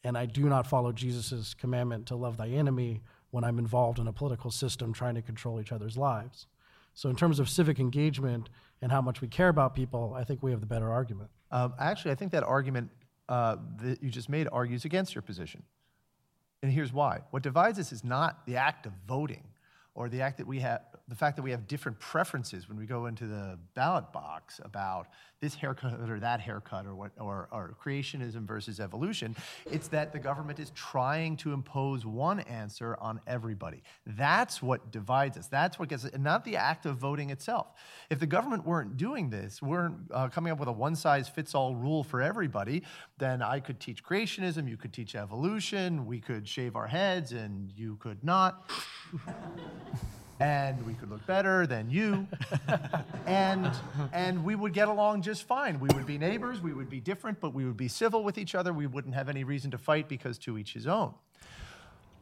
And I do not follow Jesus' commandment to love thy enemy when I'm involved in a political system trying to control each other's lives. So, in terms of civic engagement and how much we care about people, I think we have the better argument. um, actually, I think that argument uh, that you just made argues against your position. And here's why. What divides us is not the act of voting or the act that we have the fact that we have different preferences when we go into the ballot box about this haircut or that haircut or what or, or creationism versus evolution it's that the government is trying to impose one answer on everybody. That's what divides us. That's what gets and not the act of voting itself. If the government weren't doing this weren't uh, coming up with a one size fits all rule for everybody then i could teach creationism you could teach evolution we could shave our heads and you could not (laughs) and we could look better than you. (laughs) And and we would get along just fine. We would be neighbors we would be different but we would be civil with each other. We wouldn't have any reason to fight because to each his own.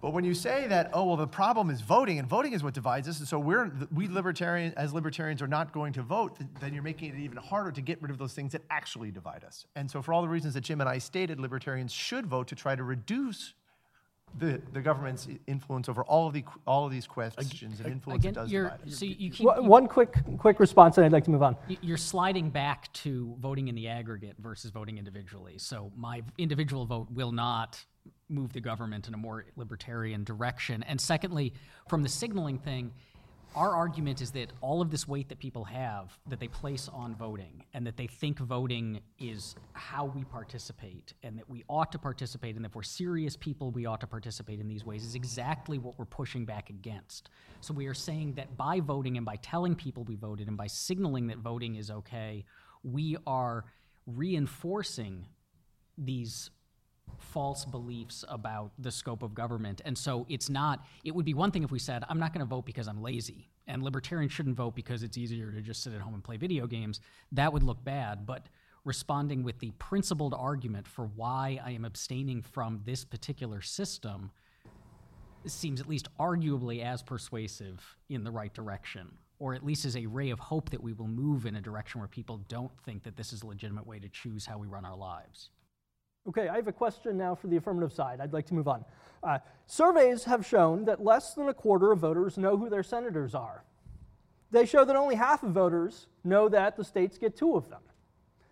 But when you say that oh well the problem is voting and voting is what divides us and so we're we libertarian as libertarians are not going to vote then you're making it even harder to get rid of those things that actually divide us. And so for all the reasons that jim and i stated libertarians should vote to try to reduce the, the government's influence over all of the all of these questions and influence Again, it does you're, divide so you keep, Wha- One quick, quick response, and I'd like to move on. you're sliding back to voting in the aggregate versus voting individually. So my individual vote will not move the government in a more libertarian direction. And secondly, from the signaling thing, our argument is that all of this weight that people have that they place on voting and that they think voting is how we participate and that we ought to participate and that if we're serious people we ought to participate in these ways is exactly what we're pushing back against. So we are saying that by voting and by telling people we voted and by signaling that voting is okay we are reinforcing these false beliefs about the scope of government. And so it's not, it would be one thing if we said, I'm not going to vote because I'm lazy, and libertarians shouldn't vote because it's easier to just sit at home and play video games. That would look bad. But responding with the principled argument for why I am abstaining from this particular system seems at least arguably as persuasive in the right direction, or at least as a ray of hope that we will move in a direction where people don't think that this is a legitimate way to choose how we run our lives. Okay, I have a question now for the affirmative side. I'd like to move on. Uh, surveys have shown that less than a quarter of voters know who their senators are. They show that only half of voters know that the states get two of them.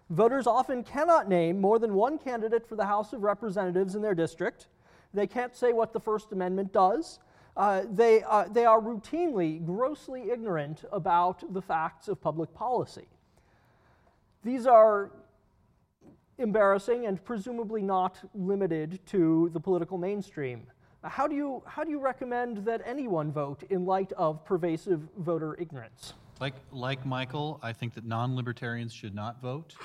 Voters often cannot name more than one candidate for the House of Representatives in their district. They can't say what the First Amendment does. Uh, they, uh, they are routinely grossly ignorant about the facts of public policy. These are embarrassing and presumably not limited to the political mainstream. Uh, How do you, how do you recommend that anyone vote in light of pervasive voter ignorance? Like, like Michael, I think that non-libertarians should not vote.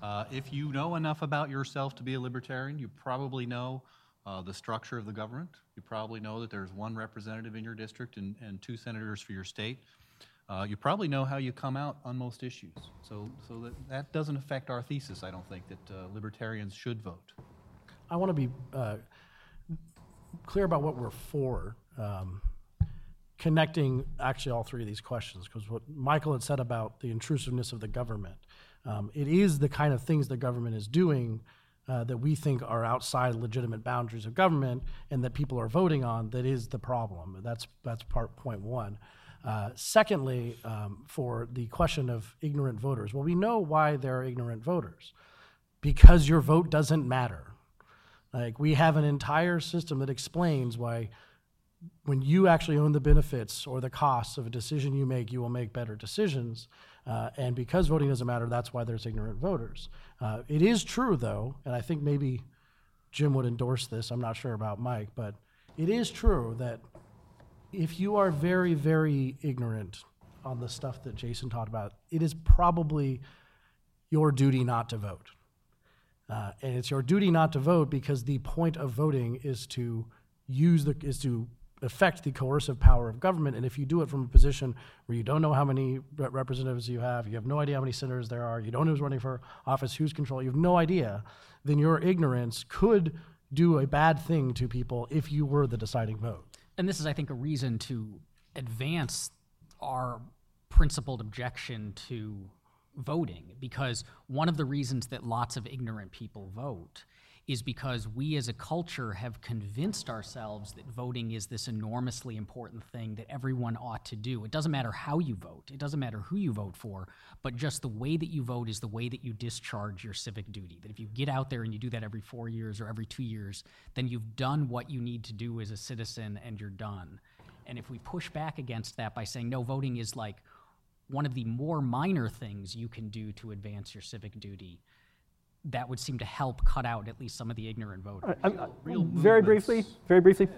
Uh, if you know enough about yourself to be a libertarian, you probably know uh, the structure of the government. You probably know that there's one representative in your district and, and two senators for your state. Uh, you probably know how you come out on most issues. So, so that, that doesn't affect our thesis, I don't think, that uh, libertarians should vote. I want to be uh, clear about what we're for, um, connecting actually all three of these questions, because what Michael had said about the intrusiveness of the government, um, it is the kind of things the government is doing uh, that we think are outside legitimate boundaries of government and that people are voting on that is the problem. That's, that's part point one. Uh, secondly, um, for the question of ignorant voters, well, we know why there are ignorant voters because your vote doesn't matter. Like we have an entire system that explains why when you actually own the benefits or the costs of a decision you make, you will make better decisions. Uh, and because voting doesn't matter, that's why there's ignorant voters. Uh, it is true, though, and I think maybe Jim would endorse this. I'm not sure about Mike, but it is true that if you are very, very ignorant on the stuff that Jason talked about, it is probably your duty not to vote. Uh, and it's your duty not to vote because the point of voting is to use the is to affect the coercive power of government. And if you do it from a position where you don't know how many re- representatives you have, you have no idea how many senators there are, you don't know who's running for office, who's controlling, you have no idea, then your ignorance could do a bad thing to people if you were the deciding vote. And this is, I think, a reason to advance our principled objection to voting, because one of the reasons that lots of ignorant people vote is because we as a culture have convinced ourselves that voting is this enormously important thing that everyone ought to do. It doesn't matter how you vote, it doesn't matter who you vote for, but just the way that you vote is the way that you discharge your civic duty. That if you get out there and you do that every four years or every two years, then you've done what you need to do as a citizen and you're done. And if we push back against that by saying, no, voting is like one of the more minor things you can do to advance your civic duty, that would seem to help cut out at least some of the ignorant voters. I'm- I- real very briefly, very briefly.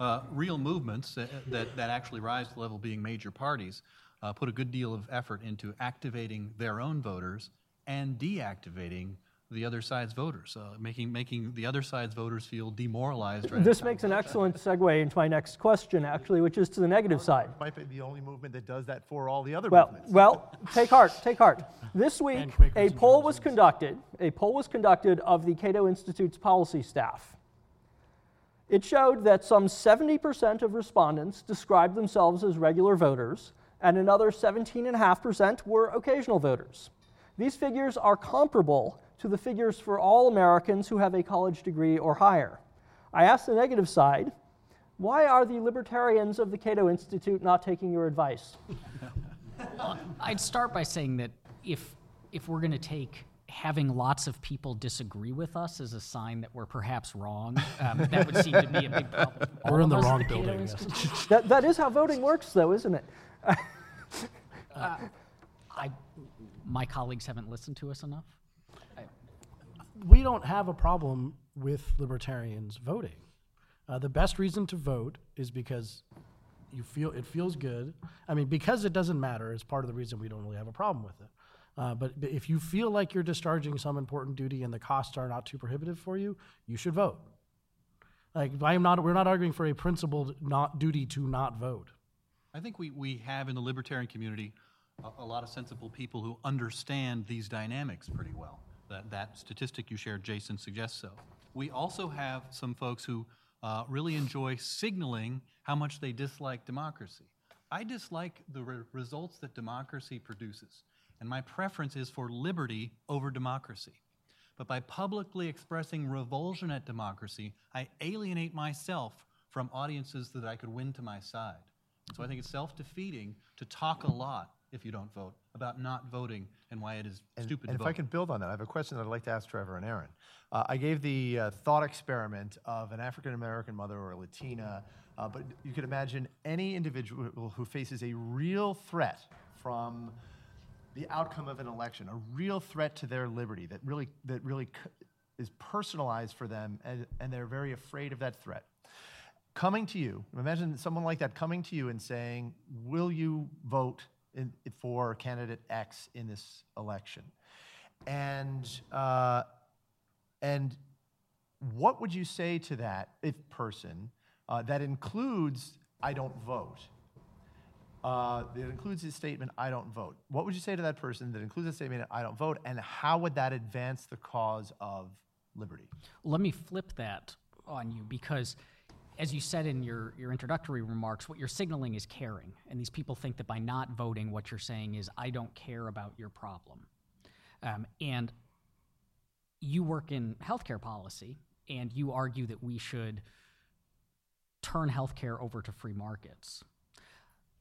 Uh, real movements that, that, that actually rise to the level of being major parties uh, put a good deal of effort into activating their own voters and deactivating the other side's voters, uh, making, making the other side's voters feel demoralized. Right This makes an excellent segue into my next question, actually, which is to the negative side. Might be the only movement that does that for all the other Well, movements. well, take heart, take heart. This (laughs) week, a poll was conducted. A poll was conducted of the Cato Institute's policy staff. It showed that some 70% of respondents described themselves as regular voters, and another 17.5% were occasional voters. These figures are comparable to the figures for all Americans who have a college degree or higher. I asked the negative side, why are the libertarians of the Cato Institute not taking your advice? (laughs) I'd start by saying that if if we're going to take having lots of people disagree with us as a sign that we're perhaps wrong, um, that would seem to be a big problem. We're in the wrong Cato building, yes. That, that is how voting works, though, isn't it? I, my colleagues haven't listened to us enough. We don't have a problem with libertarians voting. Uh, the best reason to vote is because you feel it feels good. I mean, because it doesn't matter is part of the reason we don't really have a problem with it. Uh, but, but if you feel like you're discharging some important duty and the costs are not too prohibitive for you, you should vote. Like I am not. We're not arguing for a principled not duty to not vote. I think we, we have in the libertarian community a, a lot of sensible people who understand these dynamics pretty well. That, that statistic you shared, Jason, suggests so. We also have some folks who uh, really enjoy signaling how much they dislike democracy. I dislike the re- results that democracy produces, and my preference is for liberty over democracy. But by publicly expressing revulsion at democracy, I alienate myself from audiences that I could win to my side. So I think it's self defeating to talk a lot, if you don't vote, about not voting and why it is stupid And if. I can build on that, I have a question that I'd like to ask Trevor and Aaron. Uh, I gave the uh, thought experiment of an African American mother or a Latina, uh, but you could imagine any individual who faces a real threat from the outcome of an election, a real threat to their liberty that really that really c- is personalized for them, and, and they're very afraid of that threat. Coming to you, imagine someone like that coming to you and saying, "Will you vote in, for candidate X in this election?" And uh, and what would you say to that if person uh, that includes "I don't vote"? Uh, that includes his statement, I don't vote. What would you say to that person that includes the statement, I don't vote, and how would that advance the cause of liberty? Let me flip that on you because, as you said in your, your introductory remarks, what you're signaling is caring. And these people think that by not voting, what you're saying is, I don't care about your problem. Um, and you work in healthcare policy, and you argue that we should turn healthcare over to free markets.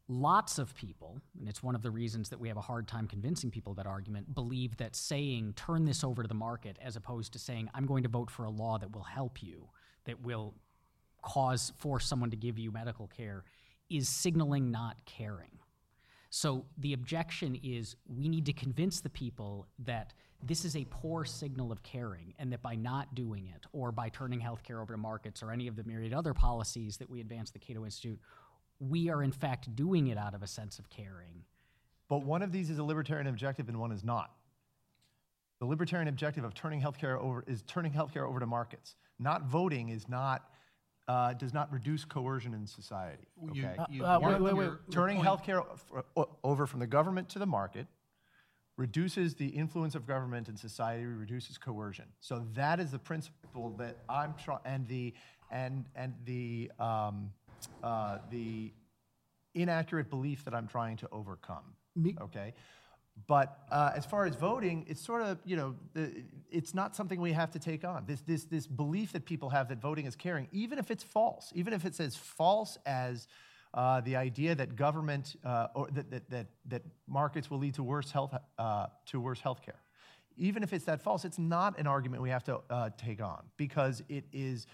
Lots of people, and it's one of the reasons that we have a hard time convincing people of that argument, believe that saying turn this over to the market as opposed to saying I'm going to vote for a law that will help you, that will cause force someone to give you medical care, is signaling not caring. So the objection is we need to convince the people that this is a poor signal of caring and that by not doing it or by turning healthcare over to markets or any of the myriad other policies that we advance the Cato Institute, we are in fact doing it out of a sense of caring. But one of these is a libertarian objective and one is not. The libertarian objective of turning healthcare over is turning healthcare over to markets. Not voting is not uh, does not reduce coercion in society. You- Okay? you- Uh, your- wait, wait, wait. your- your turning point- healthcare f- o- over from the government to the market reduces the influence of government in society, reduces coercion. So that is the principle that I'm trying, and the and and the um, uh, the inaccurate belief that I'm trying to overcome. Me- Okay. But uh, as far as voting, it's sort of, you know, it's not something we have to take on. This, this, this belief that people have that voting is caring, even if it's false, even if it's as false as uh, the idea that government uh, or that, that, that, that, markets will lead to worse health uh, to worse health care. Even if it's that false, it's not an argument we have to uh, take on because it is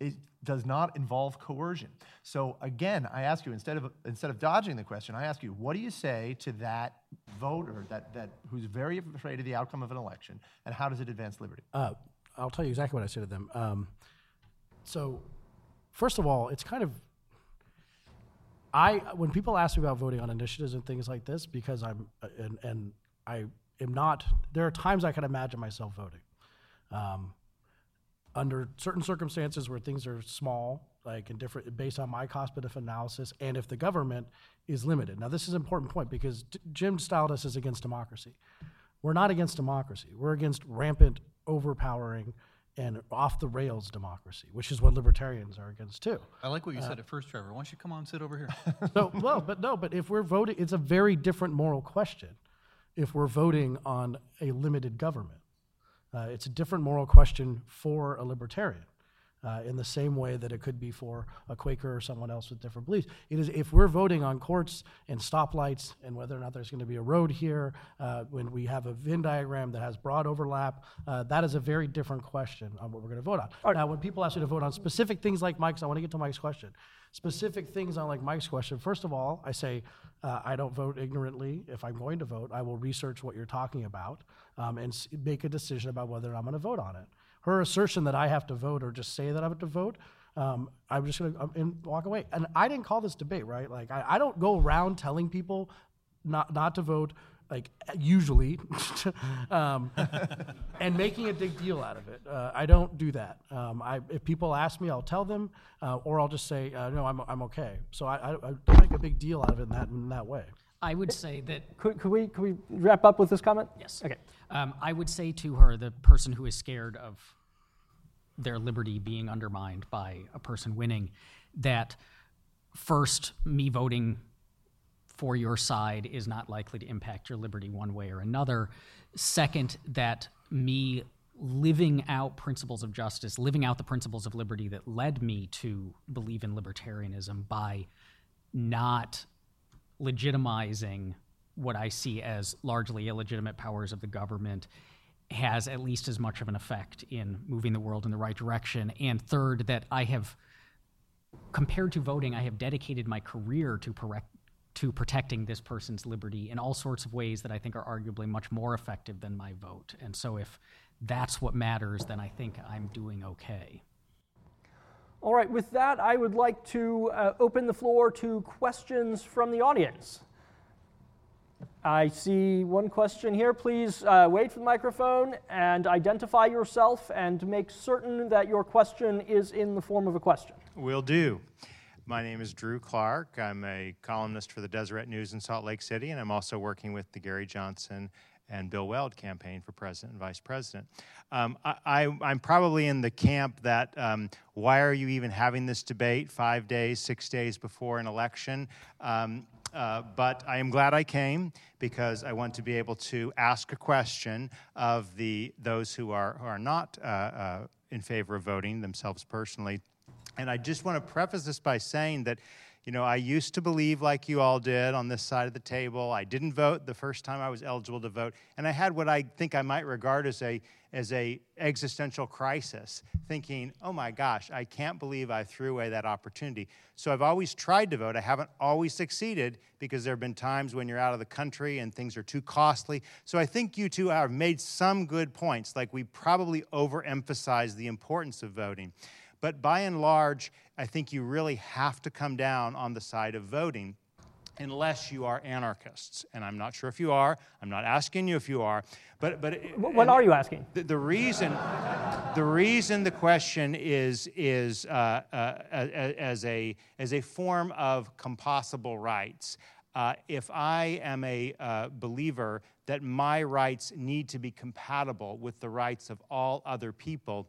it does not involve coercion. So again, I ask you instead of instead of dodging the question, I ask you, what do you say to that voter that that who's very afraid of the outcome of an election, and how does it advance liberty? Uh, I'll tell you exactly what I say to them. Um, so, first of all, it's kind of I when people ask me about voting on initiatives and things like this, because I'm and and I am not. There are times I can imagine myself voting. Um, under certain circumstances where things are small, like in different, based on my cost benefit analysis, and if the government is limited. Now, this is an important point because Jim styled us as against democracy. We're not against democracy. We're against rampant, overpowering, and off the rails democracy, which is what libertarians are against too. I like what you uh, said at first, Trevor. Why don't you come on and sit over here? (laughs) so, well, but no, but if we're voting, it's a very different moral question if we're voting on a limited government. Uh, it's a different moral question for a libertarian. Uh, in the same way that it could be for a Quaker or someone else with different beliefs. It is if we're voting on courts and stoplights and whether or not there's going to be a road here, uh, when we have a Venn diagram that has broad overlap, uh, that is a very different question on what we're going to vote on. Right. Now, when people ask you to vote on specific things like Mike's, I want to get to Mike's question. Specific things on like Mike's question. First of all, I say uh, I don't vote ignorantly. If I'm going to vote, I will research what you're talking about um, and s- make a decision about whether I'm going to vote on it. Her assertion that I have to vote or just say that I have to vote, um, I'm just going to um, walk away. And I didn't call this debate, right? Like, I, I don't go around telling people not, not to vote like usually, (laughs) um, and making a big deal out of it. Uh, I don't do that. Um, I, if people ask me, I'll tell them, uh, or I'll just say, uh, no, I'm, I'm okay. So I, I, I, make a big deal out of it in that, in that way. I would say that. Could, could, we, could we wrap up with this comment? Yes. Okay. Um, I would say to her, the person who is scared of their liberty being undermined by a person winning, that first, me voting for your side is not likely to impact your liberty one way or another. Second, that me living out principles of justice, living out the principles of liberty that led me to believe in libertarianism by not legitimizing what I see as largely illegitimate powers of the government has at least as much of an effect in moving the world in the right direction. And third, that I have, compared to voting, I have dedicated my career to to protecting this person's liberty in all sorts of ways that I think are arguably much more effective than my vote. And so if that's what matters, then I think I'm doing okay. All right, with that, I would like to uh, open the floor to questions from the audience. I see one question here. Please uh, wait for the microphone and identify yourself and make certain that your question is in the form of a question. Will do. My name is Drew Clark. I'm a columnist for the Deseret News in Salt Lake City, and I'm also working with the Gary Johnson and Bill Weld campaign for president and vice president. Um, I, am probably in the camp that um, why are you even having this debate five days, six days before an election? Um, uh, but I am glad I came because I want to be able to ask a question of the those who are who are not uh, uh, in favor of voting themselves personally and I just want to preface this by saying that, you know, I used to believe like you all did on this side of the table. I didn't vote the first time I was eligible to vote, and I had what I think I might regard as a as a existential crisis, thinking, "Oh my gosh, I can't believe I threw away that opportunity." So I've always tried to vote. I haven't always succeeded because there have been times when you're out of the country and things are too costly. So I think you two have made some good points, like we probably overemphasize the importance of voting. But by and large, I think you really have to come down on the side of voting unless you are anarchists. And I'm not sure if you are. I'm not asking you if you are. But, but what are you asking? The, the, reason, the reason the question is, is uh, uh, as, a, as a form of compossible rights. Uh, if I am a uh, believer that my rights need to be compatible with the rights of all other people,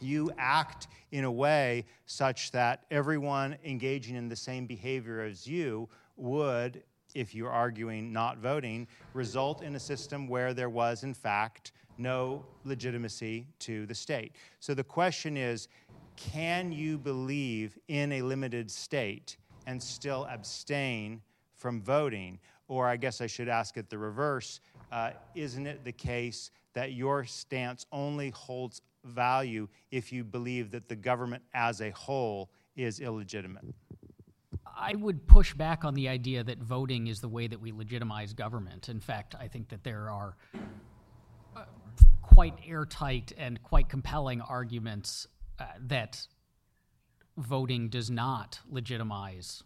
you act in a way such that everyone engaging in the same behavior as you would if you're arguing not voting, result in a system where there was, in fact, no legitimacy to the state. So the question is can you believe in a limited state and still abstain from voting? Or I guess I should ask it the reverse uh, isn't it the case that your stance only holds value if you believe that the government as a whole is illegitimate? I would push back on the idea that voting is the way that we legitimize government. In fact, I think that there are uh, quite airtight and quite compelling arguments uh, that voting does not legitimize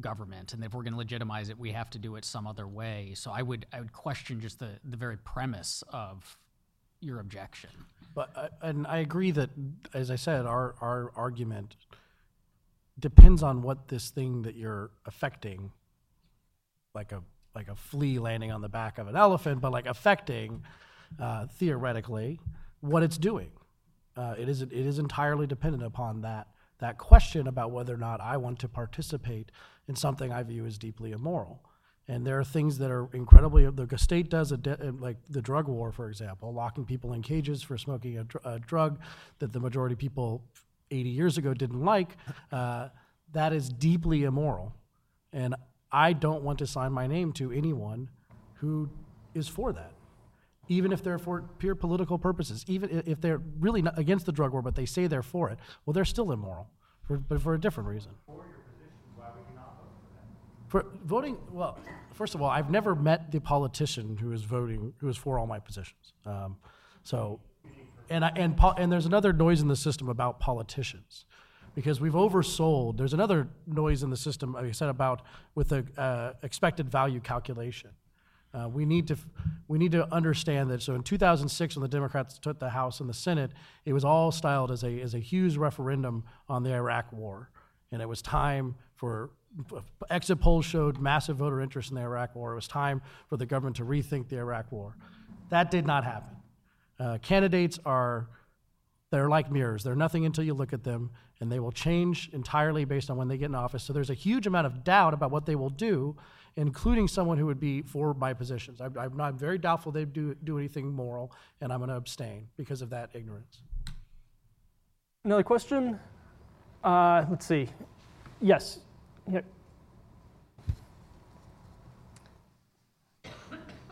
government, and if we're going to legitimize it, we have to do it some other way. So I would I would question just the the very premise of your objection. But uh, and I agree that, as I said, our our argument depends on what this thing that you're affecting, like a like a flea landing on the back of an elephant, but like affecting uh, theoretically what it's doing. Uh, it is it is entirely dependent upon that that question about whether or not I want to participate in something I view as deeply immoral. And there are things that are incredibly. The state does a de, like the drug war, for example, locking people in cages for smoking a, dr- a drug that the majority of people 80 years ago didn't like. Uh, that is deeply immoral, and I don't want to sign my name to anyone who is for that, even if they're for pure political purposes. Even if they're really not against the drug war, but they say they're for it, well, they're still immoral, for, but for a different reason. For voting, well, first of all, I've never met the politician who is voting, who is for all my positions. Um, so, and I, and po- and there's another noise in the system about politicians, because we've oversold. There's another noise in the system I said about with the uh, expected value calculation. Uh, we need to we need to understand that. So in 2006, when the Democrats took the House and the Senate, it was all styled as a as a huge referendum on the Iraq War, and it was time for exit polls showed massive voter interest in the Iraq War. It was time for the government to rethink the Iraq War. That did not happen. Uh, candidates are they're like mirrors. They're nothing until you look at them, and they will change entirely based on when they get in office. So there's a huge amount of doubt about what they will do, including someone who would be for my positions. I, I'm, not, I'm very doubtful they do do anything moral, and I'm going to abstain because of that ignorance. Another question? Uh, let's see. Yes,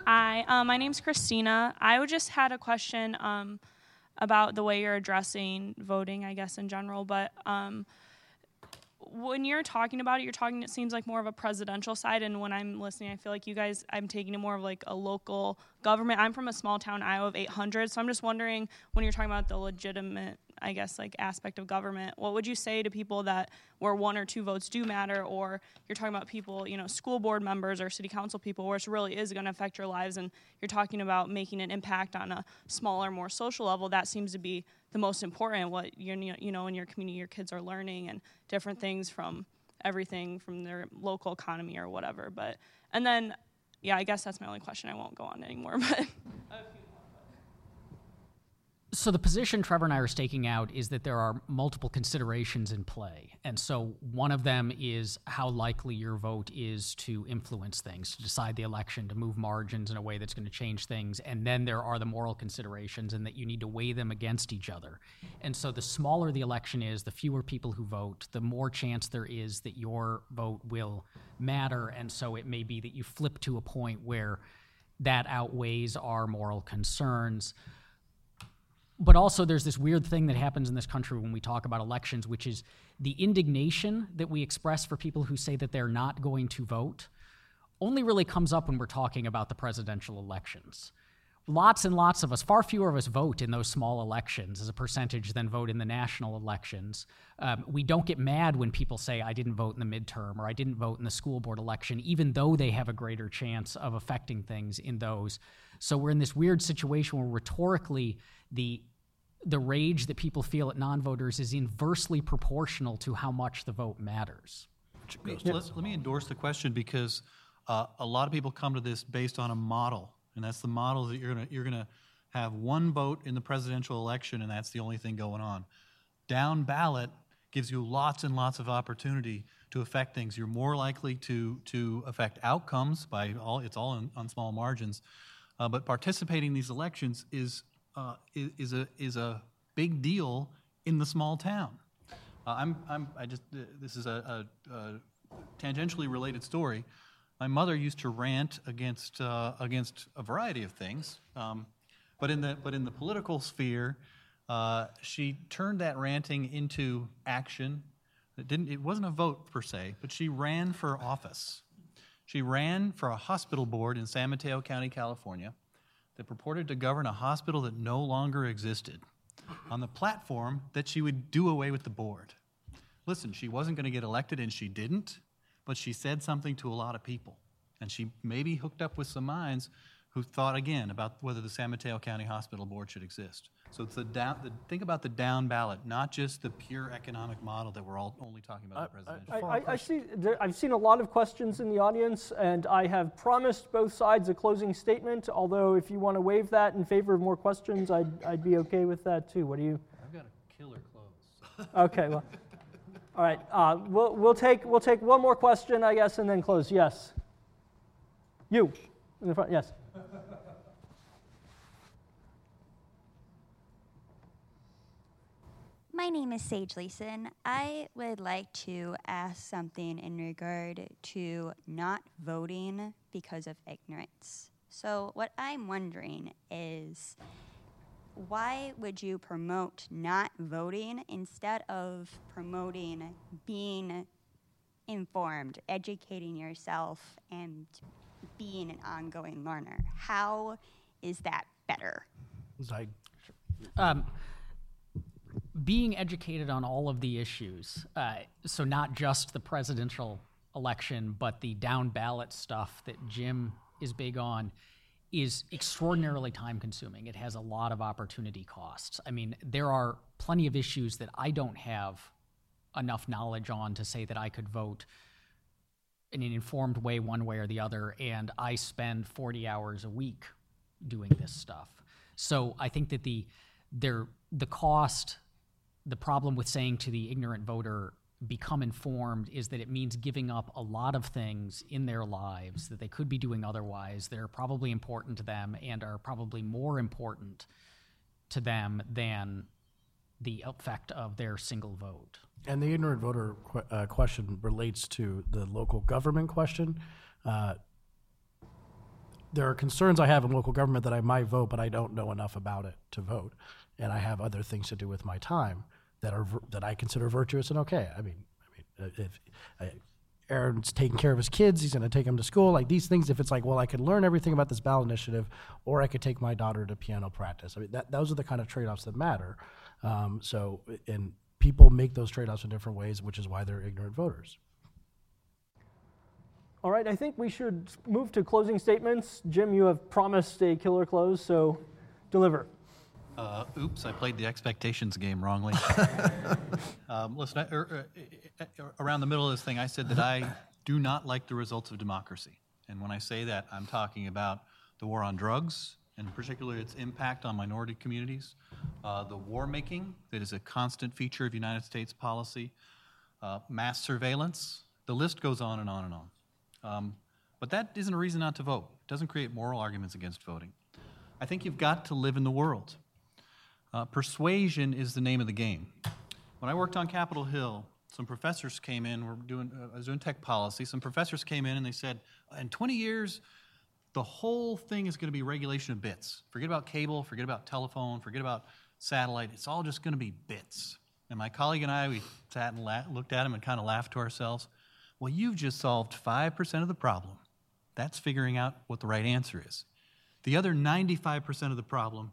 Hi, um, my name's Christina. I just had a question um, about the way you're addressing voting, I guess, in general. But um, when you're talking about it, you're talking, it seems like more of a presidential side. And when I'm listening, I feel like you guys, I'm taking it more of like a local government. I'm from a small town, Iowa, of 800. So I'm just wondering when you're talking about the legitimate I guess, like aspect of government. What would you say to people that where one or two votes do matter, or you're talking about people, you know, school board members or city council people, where it really is going to affect your lives, and you're talking about making an impact on a smaller, more social level? That seems to be the most important. What you're, you know, in your community, your kids are learning and different things from everything from their local economy or whatever. But and then, yeah, I guess that's my only question. I won't go on anymore, (laughs) but. So the position Trevor and I are staking out is that there are multiple considerations in play. And so one of them is how likely your vote is to influence things, to decide the election, to move margins in a way that's going to change things. And then there are the moral considerations and that you need to weigh them against each other. And so the smaller the election is, the fewer people who vote, the more chance there is that your vote will matter. And so it may be that you flip to a point where that outweighs our moral concerns but also there's this weird thing that happens in this country when we talk about elections, which is the indignation that we express for people who say that they're not going to vote only really comes up when we're talking about the presidential elections. Lots and lots of us, far fewer of us vote in those small elections as a percentage than vote in the national elections. Um, we don't get mad when people say, I didn't vote in the midterm or I didn't vote in the school board election, even though they have a greater chance of affecting things in those. So we're in this weird situation where rhetorically the the rage that people feel at non-voters is inversely proportional to how much the vote matters. Let, let, me endorse the question because uh, a lot of people come to this based on a model, and that's the model that you're gonna you're gonna have one vote in the presidential election, and that's the only thing going on. Down ballot gives you lots and lots of opportunity to affect things. You're more likely to, to affect outcomes by all, it's all on, on small margins. Uh, but participating in these elections is, uh, is, is, a, is a big deal in the small town. Uh, I'm, I'm, I just, uh, this is a, a, a, tangentially related story. My mother used to rant against, uh, against a variety of things, um, but, in the, but in the political sphere, uh, she turned that ranting into action. It, didn't, it wasn't a vote per se, but she ran for office. She ran for a hospital board in San Mateo County, California, that purported to govern a hospital that no longer existed on the platform that she would do away with the board. Listen, she wasn't going to get elected, and she didn't, but she said something to a lot of people. And she maybe hooked up with some minds who thought again about whether the San Mateo County Hospital Board should exist. So it's the down, the, think about the down ballot, not just the pure economic model that we're all only talking about in the presidential. I, I, I see, there, I've seen a lot of questions in the audience, and I have promised both sides a closing statement. Although, if you want to waive that in favor of more questions, I'd, I'd be okay with that too. What do you? I've got a killer close. Okay, well, (laughs) all right. Uh, we'll, we'll take we'll take one more question, I guess, and then close. Yes. You in the front. Yes. My name is Sage Leeson. I would like to ask something in regard to not voting because of ignorance. So, what I'm wondering is why would you promote not voting instead of promoting being informed, educating yourself, and being an ongoing learner? How is that better? Zide. Um, being educated on all of the issues, uh, so not just the presidential election, but the down ballot stuff that Jim is big on, is extraordinarily time consuming. It has a lot of opportunity costs. I mean, there are plenty of issues that I don't have enough knowledge on to say that I could vote in an informed way, one way or the other, and I spend 40 hours a week doing this stuff. So I think that the there the cost the problem with saying to the ignorant voter, become informed, is that it means giving up a lot of things in their lives that they could be doing otherwise that are probably important to them and are probably more important to them than the effect of their single vote. And the ignorant voter que- uh, question relates to the local government question. Uh, there are concerns I have in local government that I might vote, but I don't know enough about it to vote, and I have other things to do with my time that are that I consider virtuous and okay. I mean, I mean, uh, if uh, Aaron's taking care of his kids, he's going to take them to school. Like these things, if it's like, well, I could learn everything about this ballot initiative, or I could take my daughter to piano practice. I mean, that, those are the kind of trade-offs that matter. Um, so, and people make those trade-offs in different ways, which is why they're ignorant voters. All right. I think we should move to closing statements. Jim, you have promised a killer close, so deliver. Uh, oops, I played the expectations game wrongly. (laughs) um, listen, I, er, er, er, around the middle of this thing, I said that I do not like the results of democracy. And when I say that, I'm talking about the war on drugs, and particularly its impact on minority communities, uh, the war making that is a constant feature of United States policy, uh, mass surveillance. The list goes on and on and on. Um, but that isn't a reason not to vote. It doesn't create moral arguments against voting. I think you've got to live in the world. Uh, persuasion is the name of the game. When I worked on Capitol Hill, some professors came in. We're doing, uh, I was doing tech policy. Some professors came in and they said, in 20 years, the whole thing is going to be regulation of bits. Forget about cable, forget about telephone, forget about satellite. It's all just going to be bits. And my colleague and I, we sat and la- looked at him and kind of laughed to ourselves. Well, you've just solved 5% of the problem. That's figuring out what the right answer is. The other 95% of the problem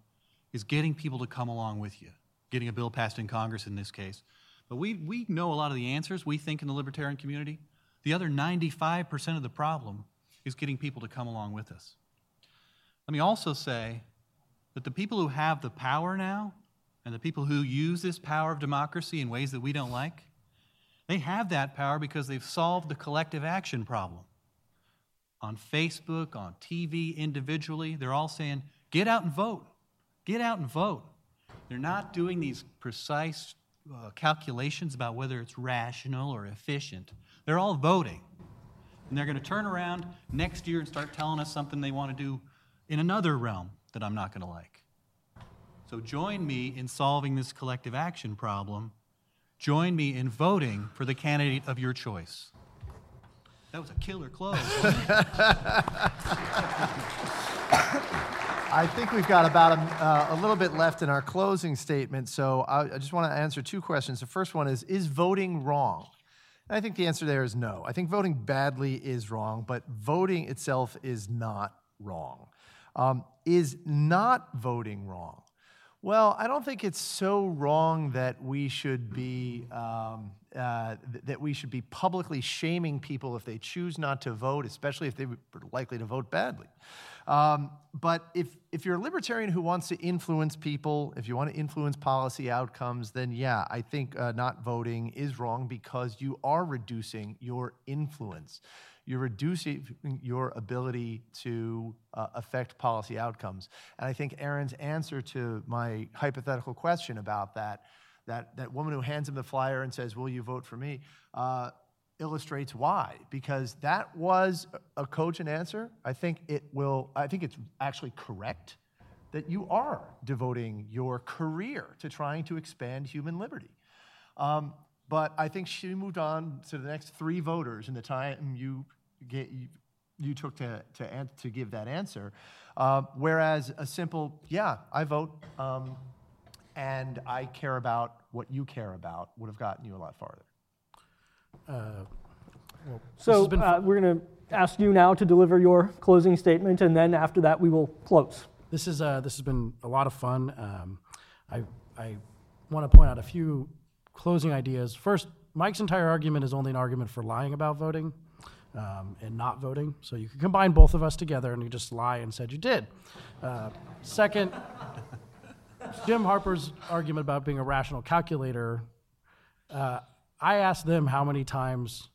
is getting people to come along with you, getting a bill passed in Congress in this case. But we, we know a lot of the answers, we think in the libertarian community. The other 95% of the problem is getting people to come along with us. Let me also say that the people who have the power now and the people who use this power of democracy in ways that we don't like, they have that power because they've solved the collective action problem. On Facebook, on TV, individually, they're all saying, get out and vote. Get out and vote. They're not doing these precise uh, calculations about whether it's rational or efficient. They're all voting. And they're going to turn around next year and start telling us something they want to do in another realm that I'm not going to like. So join me in solving this collective action problem. Join me in voting for the candidate of your choice. That was a killer close. (laughs) I think we've got about a, uh, a, little bit left in our closing statement, so I, I just want to answer two questions. The first one is Is voting wrong? And I think the answer there is no. I think voting badly is wrong, but voting itself is not wrong. Um, is not voting wrong? Well, I don't think it's so wrong that we should be um, uh, th- that we should be publicly shaming people if they choose not to vote, especially if they are likely to vote badly. Um, but if, if you're a libertarian who wants to influence people, if you want to influence policy outcomes, then yeah, I think uh, not voting is wrong because you are reducing your influence. You're reducing your ability to uh, affect policy outcomes. And I think Aaron's answer to my hypothetical question about that, that, that woman who hands him the flyer and says, Will you vote for me? Uh, illustrates why because that was a cogent answer i think it will i think it's actually correct that you are devoting your career to trying to expand human liberty um, but i think she moved on to the next three voters in the time you get you, you took to, to, to give that answer uh, whereas a simple yeah i vote um, and i care about what you care about would have gotten you a lot farther uh, well, so uh, we're going to ask you now to deliver your closing statement, and then after that, we will close. This is uh, this has been a lot of fun. Um, I I want to point out a few closing ideas. First, Mike's entire argument is only an argument for lying about voting. Um, and not voting. So you can combine both of us together and you just lie and said you did. Uh, second, (laughs) Jim Harper's argument about being a rational calculator. Uh, I asked them how many times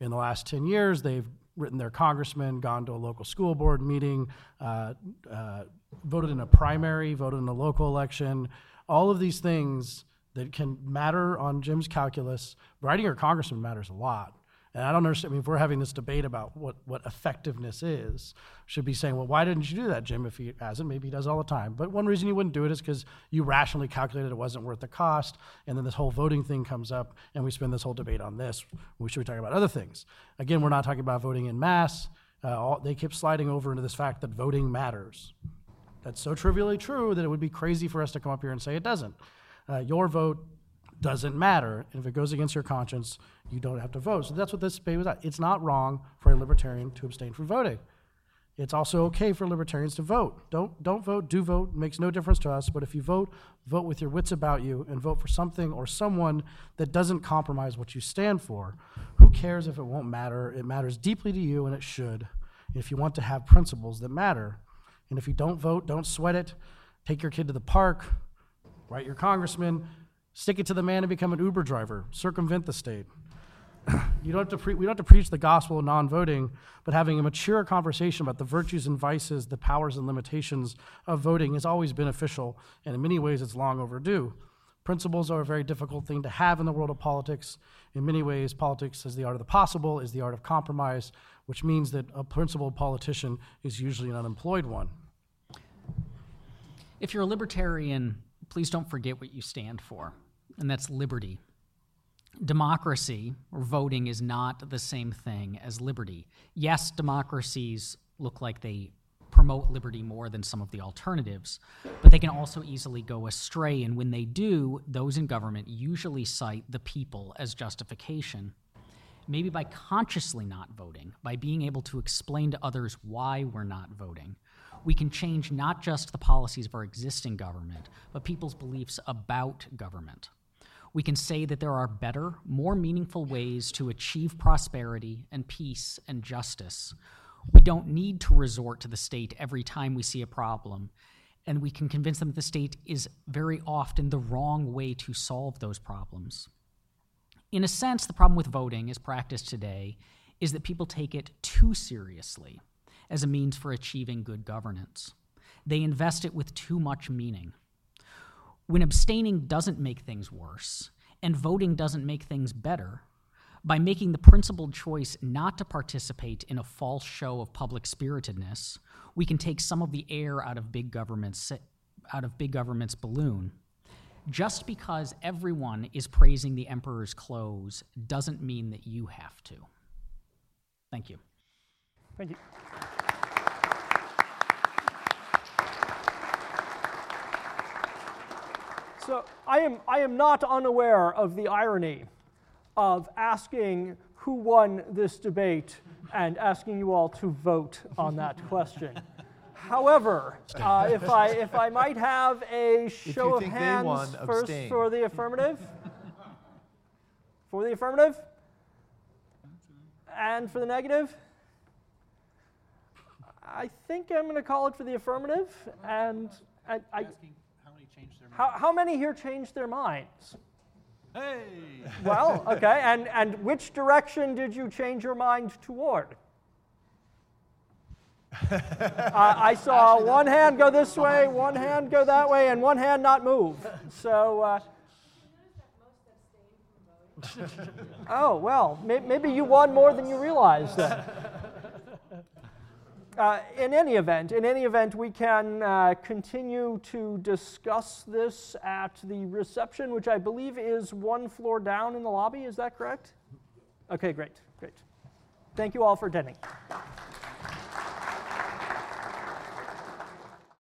in the last 10 years they've written their congressman, gone to a local school board meeting, uh, uh, voted in a primary, voted in a local election, all of these things that can matter on Jim's calculus. Writing your congressman matters a lot. And I don't understand. I mean, if we're having this debate about what, what effectiveness is, should be saying, well, why didn't you do that, Jim? If he hasn't, maybe he does all the time. But one reason you wouldn't do it is because you rationally calculated it wasn't worth the cost. And then this whole voting thing comes up, and we spend this whole debate on this. We should be talking about other things. Again, we're not talking about voting in mass. Uh, all, they keep sliding over into this fact that voting matters. That's so trivially true that it would be crazy for us to come up here and say it doesn't. Uh, your vote doesn't matter. And if it goes against your conscience, you don't have to vote. So that's what this debate was at. It's not wrong for a libertarian to abstain from voting. It's also okay for libertarians to vote. Don't, don't vote, do vote, makes no difference to us. But if you vote, vote with your wits about you and vote for something or someone that doesn't compromise what you stand for. Who cares if it won't matter? It matters deeply to you and it should. If you want to have principles that matter. And if you don't vote, don't sweat it. Take your kid to the park, write your congressman, Stick it to the man and become an Uber driver. Circumvent the state. (clears throat) you don't have to pre- we don't have to preach the gospel of non voting, but having a mature conversation about the virtues and vices, the powers and limitations of voting is always beneficial, and in many ways it's long overdue. Principles are a very difficult thing to have in the world of politics. In many ways, politics is the art of the possible, is the art of compromise, which means that a principled politician is usually an unemployed one. If you're a libertarian, please don't forget what you stand for, and that's liberty. Democracy or voting is not the same thing as liberty. Yes, democracies look like they promote liberty more than some of the alternatives, but they can also easily go astray. And when they do, those in government usually cite the people as justification. Maybe by consciously not voting, by being able to explain to others why we're not voting, we can change not just the policies of our existing government, but people's beliefs about government. We can say that there are better, more meaningful ways to achieve prosperity and peace and justice. We don't need to resort to the state every time we see a problem, and we can convince them that the state is very often the wrong way to solve those problems. In a sense, the problem with voting as practiced today is that people take it too seriously as a means for achieving good governance. They invest it with too much meaning. when abstaining doesn't make things worse and voting doesn't make things better, by making the principled choice not to participate in a false show of public spiritedness, we can take some of the air out of big government's out of big government's balloon. Just because everyone is praising the emperor's clothes doesn't mean that you have to. Thank you. Thank you. So I am, I am not unaware of the irony of asking who won this debate and asking you all to vote on that question. However, uh, if, I, if I might have a show of hands won, first abstain. for the affirmative. For the affirmative? And for the negative? I think I'm going to call it for the affirmative. And I, I, how many changed their how, how many here changed their minds? Hey! Well, (laughs) okay, and, and which direction did you change your mind toward? uh, I saw one hand go this way, one hand go that way, and one hand not move. So, uh, (laughs) oh, well, may, maybe you won more than you realized then. (laughs) Uh, in any event, in any event, we can uh, continue to discuss this at the reception, which I believe is one floor down in the lobby. Is that correct? Okay, great, great. Thank you all for attending.